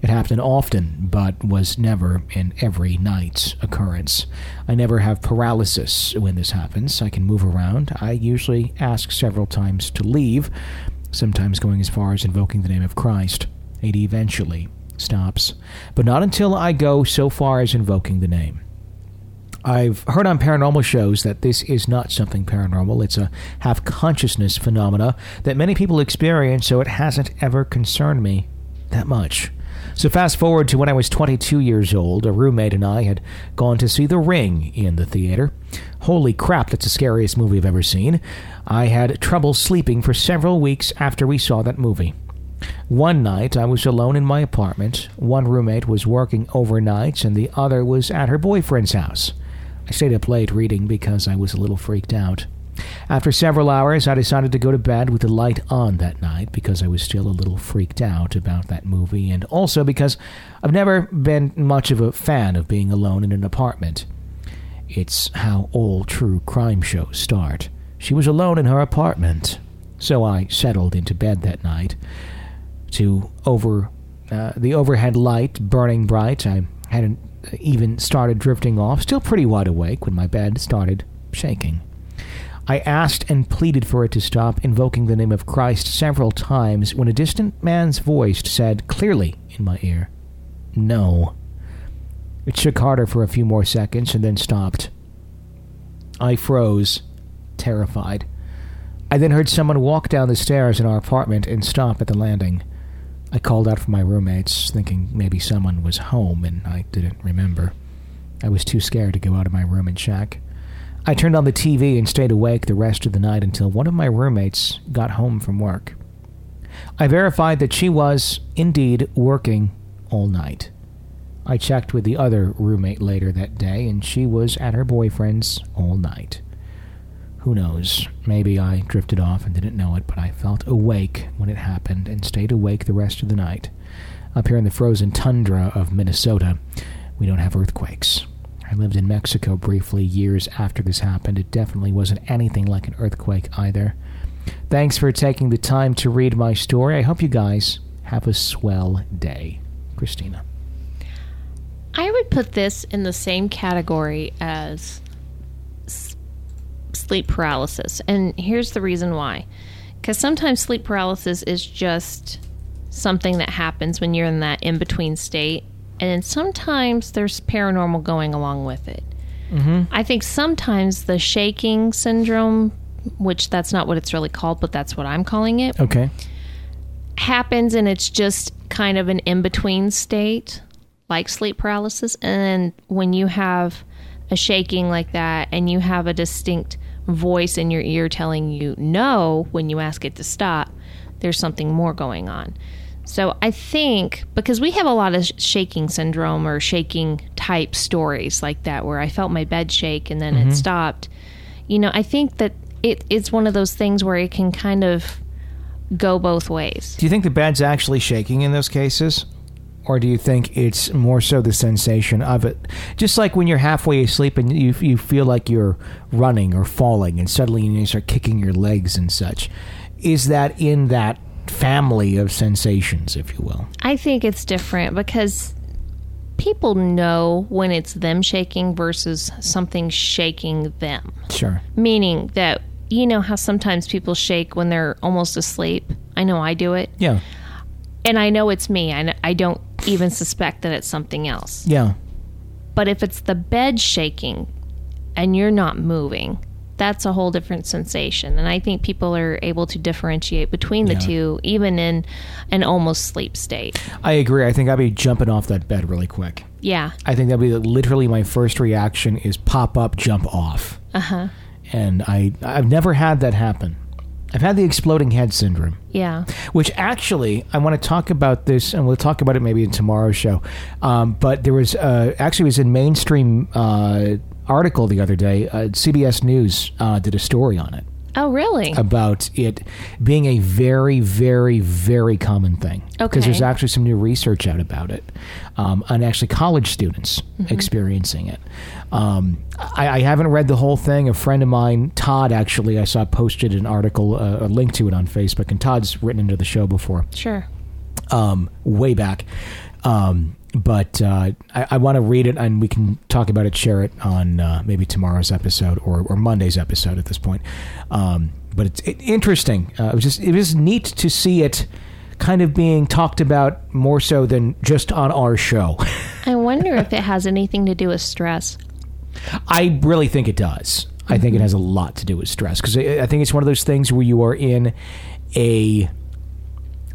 It happened often, but was never in every night's occurrence. I never have paralysis when this happens. I can move around. I usually ask several times to leave, sometimes going as far as invoking the name of Christ. It eventually stops, but not until I go so far as invoking the name. I've heard on paranormal shows that this is not something paranormal. It's a half consciousness phenomena that many people experience, so it hasn't ever concerned me that much. So, fast forward to when I was 22 years old, a roommate and I had gone to see The Ring in the theater. Holy crap, that's the scariest movie I've ever seen. I had trouble sleeping for several weeks after we saw that movie. One night, I was alone in my apartment. One roommate was working overnight, and the other was at her boyfriend's house. I stayed up late reading because I was a little freaked out. After several hours, I decided to go to bed with the light on that night because I was still a little freaked out about that movie, and also because I've never been much of a fan of being alone in an apartment. It's how all true crime shows start. She was alone in her apartment. So I settled into bed that night to over uh, the overhead light burning bright. I hadn't even started drifting off, still pretty wide awake when my bed started shaking. I asked and pleaded for it to stop, invoking the name of Christ several times when a distant man's voice said clearly in my ear, No. It shook harder for a few more seconds and then stopped. I froze, terrified. I then heard someone walk down the stairs in our apartment and stop at the landing. I called out for my roommates, thinking maybe someone was home and I didn't remember. I was too scared to go out of my room and check. I turned on the TV and stayed awake the rest of the night until one of my roommates got home from work. I verified that she was, indeed, working all night. I checked with the other roommate later that day, and she was at her boyfriend's all night. Who knows? Maybe I drifted off and didn't know it, but I felt awake when it happened and stayed awake the rest of the night. Up here in the frozen tundra of Minnesota, we don't have earthquakes. I lived in Mexico briefly years after this happened. It definitely wasn't anything like an earthquake either. Thanks for taking the time to read my story. I hope you guys have a swell day. Christina.
I would put this in the same category as sleep paralysis. And here's the reason why. Because sometimes sleep paralysis is just something that happens when you're in that in between state. And sometimes there's paranormal going along with it. Mm-hmm. I think sometimes the shaking syndrome, which that's not what it's really called, but that's what I'm calling it.
Okay.
Happens and it's just kind of an in between state, like sleep paralysis. And when you have a shaking like that and you have a distinct voice in your ear telling you no when you ask it to stop, there's something more going on. So I think because we have a lot of shaking syndrome or shaking type stories like that where I felt my bed shake and then mm-hmm. it stopped. You know, I think that it, it's one of those things where it can kind of go both ways.
Do you think the bed's actually shaking in those cases? Or do you think it's more so the sensation of it? Just like when you're halfway asleep and you, you feel like you're running or falling and suddenly you start kicking your legs and such. Is that in that family of sensations, if you will?
I think it's different because people know when it's them shaking versus something shaking them.
Sure.
Meaning that you know how sometimes people shake when they're almost asleep. I know I do it.
Yeah.
And I know it's me. I, I don't even suspect that it's something else.
Yeah.
But if it's the bed shaking and you're not moving, that's a whole different sensation. And I think people are able to differentiate between the
Yeah.
two, even in an almost sleep state.
I agree. I think I'd be jumping off that bed really quick.
Yeah.
I think that'd be literally my first reaction is pop up, jump off.
Uh huh.
And I I've never had that happen. I've had the exploding head syndrome.
Yeah.
which actually I want to talk about this, and we'll talk about it maybe in tomorrow's show. Um, but there was uh, actually it was in mainstream uh, article the other day. Uh, CBS News uh, did a story on it
Oh, really?
about it being a very, very, very common thing. Because there's actually some new research out about it, um, and actually college students experiencing it. Um, I, I haven't read the whole thing. A friend of mine, Todd, actually, I saw posted an article, uh, a link to it on Facebook, and Todd's written into the show before
Sure.
um, way back. Um, but uh, I, I want to read it, and we can talk about it, share it on uh, maybe tomorrow's episode or, or Monday's episode at this point. Um, but it's it, interesting. Uh, it was just it was neat to see it kind of being talked about more so than just on our show.
I wonder if it has anything to do with stress.
I really think it does. I think it has a lot to do with stress because I I think it's one of those things where you are in a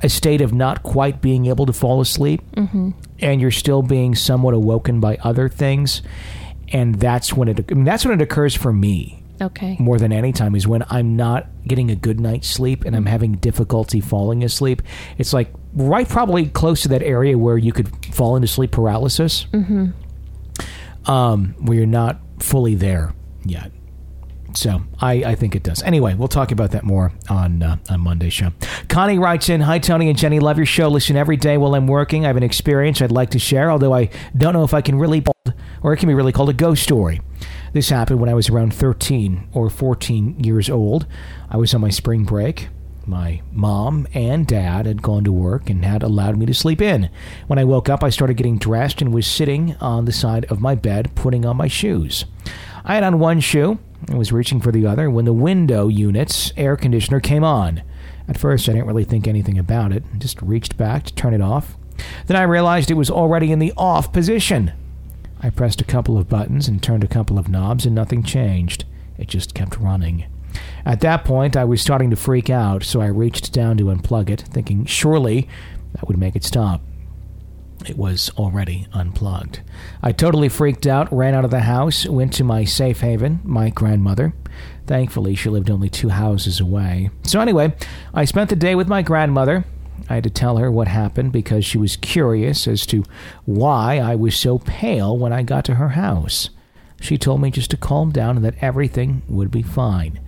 a state of not quite being able to fall asleep, and you're still being somewhat awoken by other things, and that's when it I mean, that's when it occurs for me
Okay.
more than any time is when I'm not getting a good night's sleep and I'm having difficulty falling asleep. It's like right probably close to that area where you could fall into sleep paralysis. Mm-hmm. Um, where you're not fully there yet. So I, I think it does. Anyway, we'll talk about that more on uh, on Monday's show. Connie writes in, "Hi Tony and Jenny, love your show. Listen every day while I'm working. I have an experience I'd like to share, although I don't know if I can really or it can be really called a ghost story. This happened when I was around 13 or 14 years old. I was on my spring break. My mom and dad had gone to work and had allowed me to sleep in. When I woke up, I started getting dressed and was sitting on the side of my bed putting on my shoes. I had on one shoe and was reaching for the other when the window unit's air conditioner came on. At first, I didn't really think anything about it, just reached back to turn it off. Then I realized it was already in the off position. I pressed a couple of buttons and turned a couple of knobs, and nothing changed. It just kept running. At that point, I was starting to freak out, so I reached down to unplug it, thinking surely that would make it stop. It was already unplugged. I totally freaked out, ran out of the house, went to my safe haven, my grandmother. Thankfully, she lived only two houses away. So, anyway, I spent the day with my grandmother. I had to tell her what happened because she was curious as to why I was so pale when I got to her house. She told me just to calm down and that everything would be fine.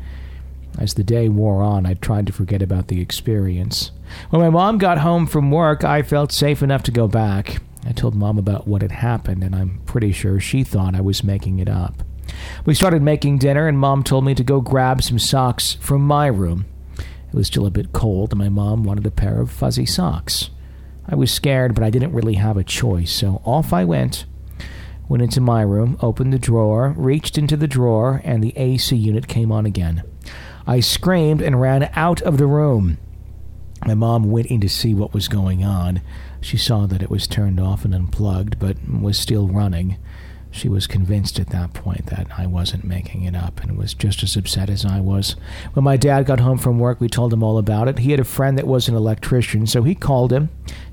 As the day wore on, I tried to forget about the experience. When my mom got home from work, I felt safe enough to go back. I told mom about what had happened, and I'm pretty sure she thought I was making it up. We started making dinner, and mom told me to go grab some socks from my room. It was still a bit cold, and my mom wanted a pair of fuzzy socks. I was scared, but I didn't really have a choice, so off I went. Went into my room, opened the drawer, reached into the drawer, and the AC unit came on again. I screamed and ran out of the room. My mom went in to see what was going on. She saw that it was turned off and unplugged, but was still running. She was convinced at that point that I wasn't making it up and was just as upset as I was. When my dad got home from work, we told him all about it. He had a friend that was an electrician, so he called him,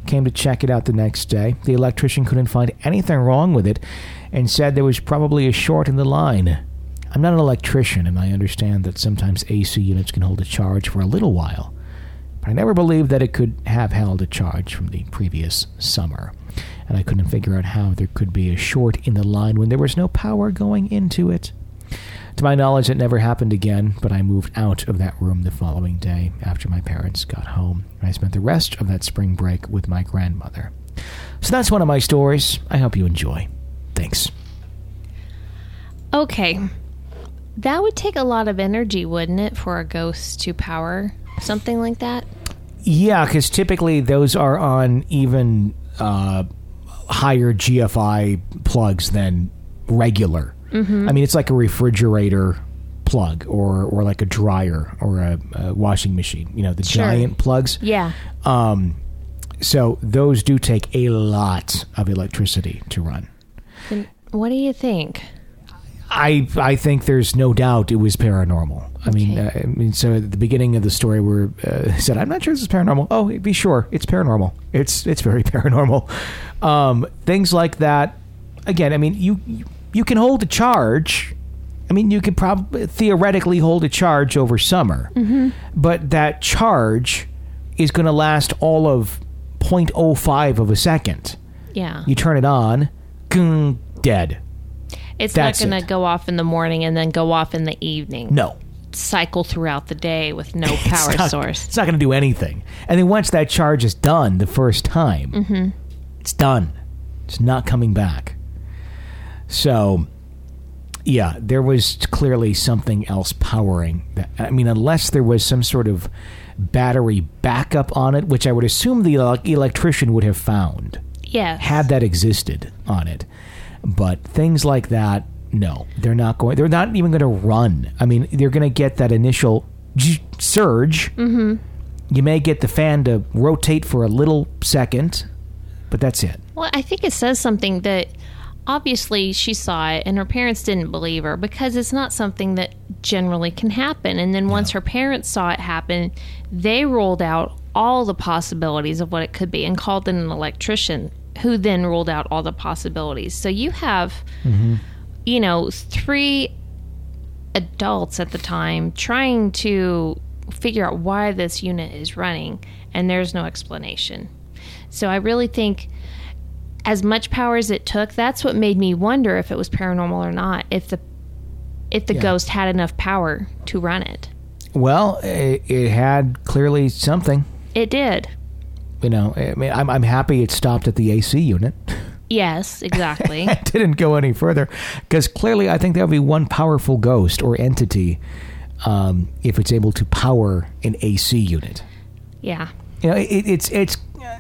came to check it out the next day. The electrician couldn't find anything wrong with it and said there was probably a short in the line. I'm not an electrician, and I understand that sometimes AC units can hold a charge for a little while, but I never believed that it could have held a charge from the previous summer. And I couldn't figure out how there could be a short in the line when there was no power going into it. To my knowledge, it never happened again, but I moved out of that room the following day after my parents got home. and I spent the rest of that spring break with my grandmother. So that's one of my stories. I hope you enjoy. Thanks.
Okay. That would take a lot of energy, wouldn't it, for a ghost to power something like that?
Yeah, because typically those are on even uh, higher GFI plugs than regular. Mm-hmm. I mean, it's like a refrigerator plug or or like a dryer or a, a washing machine. You know, the
Sure.
giant plugs.
Yeah.
Um, so those do take a lot of electricity to run.
What do you think?
I I think there's no doubt it was paranormal. I mean, uh, I mean, so at the beginning of the story, where uh, said, "I'm not sure this is paranormal." Oh, be sure, it's paranormal. It's it's very *laughs* paranormal. Um, things like that. Again, I mean, you you- can hold a charge. I mean, you could probably theoretically hold a charge over summer, but that charge is going to last all of 0.05 of a second.
Yeah.
You turn it on, dead.
It's
that's
not going
it.
to go off in the morning and then go off in the evening.
No,
Cycle throughout the day with no *laughs*
It's
power
not-
source.
It's not going to do anything. And then once that charge is done the first time,
Mm-hmm.
it's done. It's not coming back. So, yeah, there was clearly something else powering that. I mean, unless there was some sort of battery backup on it, which I would assume the electrician would have found
Yes.
had that existed on it. But things like that, no, they're not going. They're not even going to run. I mean, they're going to get that initial j- surge. Mm-hmm. You may get the fan to rotate for a little second, but that's it.
Well, I think it says something that obviously she saw it and her parents didn't believe her because it's not something that generally can happen. And then once her parents saw it happen, they rolled out all the possibilities of what it could be and called in an electrician who then ruled out all the possibilities. So you have, you know, three adults at the time trying to figure out why this unit is running, and there's no explanation. So I really think, as much power as it took, that's what made me wonder if it was paranormal or not. If the if the
Yeah.
ghost had enough power to run it,
Well, it, it had clearly something.
it did.
You know, I mean, I'm, I'm happy it stopped at the AC unit. *laughs*
Yes, exactly. *laughs*
didn't go any further because clearly I think there would be one powerful ghost or entity um, if it's able to power an AC unit.
yeah.
You know, it, it's it's uh,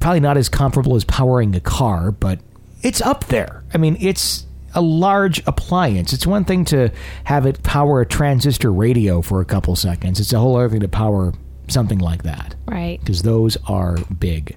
probably not as comparable as powering a car, but it's up there. I mean, it's a large appliance. It's one thing to have it power a transistor radio for a couple seconds. It's a whole other thing to power something like that
Right.
because those are big.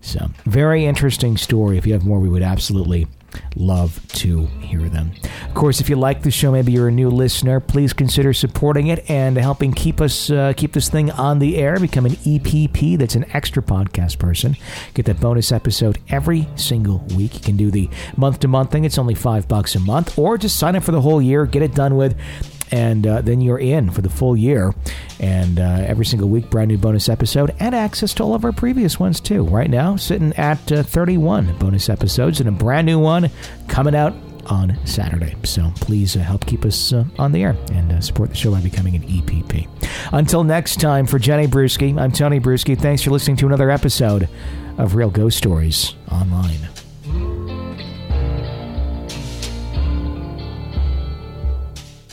So, very interesting story. If you have more, we would absolutely love to hear them. Of course, if you like the show, maybe you're a new listener, please consider supporting it and helping keep us uh, keep this thing on the air. Become an EPP. That's an extra podcast person. Get that bonus episode every single week. You can do the month to month thing. It's only five bucks a month, or just sign up for the whole year. Get it done with and uh, then you're in for the full year. And uh, every single week, brand new bonus episode and access to all of our previous ones too. Right now, sitting at uh, 31 bonus episodes and a brand new one coming out on Saturday. So please uh, help keep us uh, on the air and uh, support the show by becoming an EPP. Until next time, for Jenny Brueski, I'm Tony Brueski. Thanks for listening to another episode of Real Ghost Stories Online.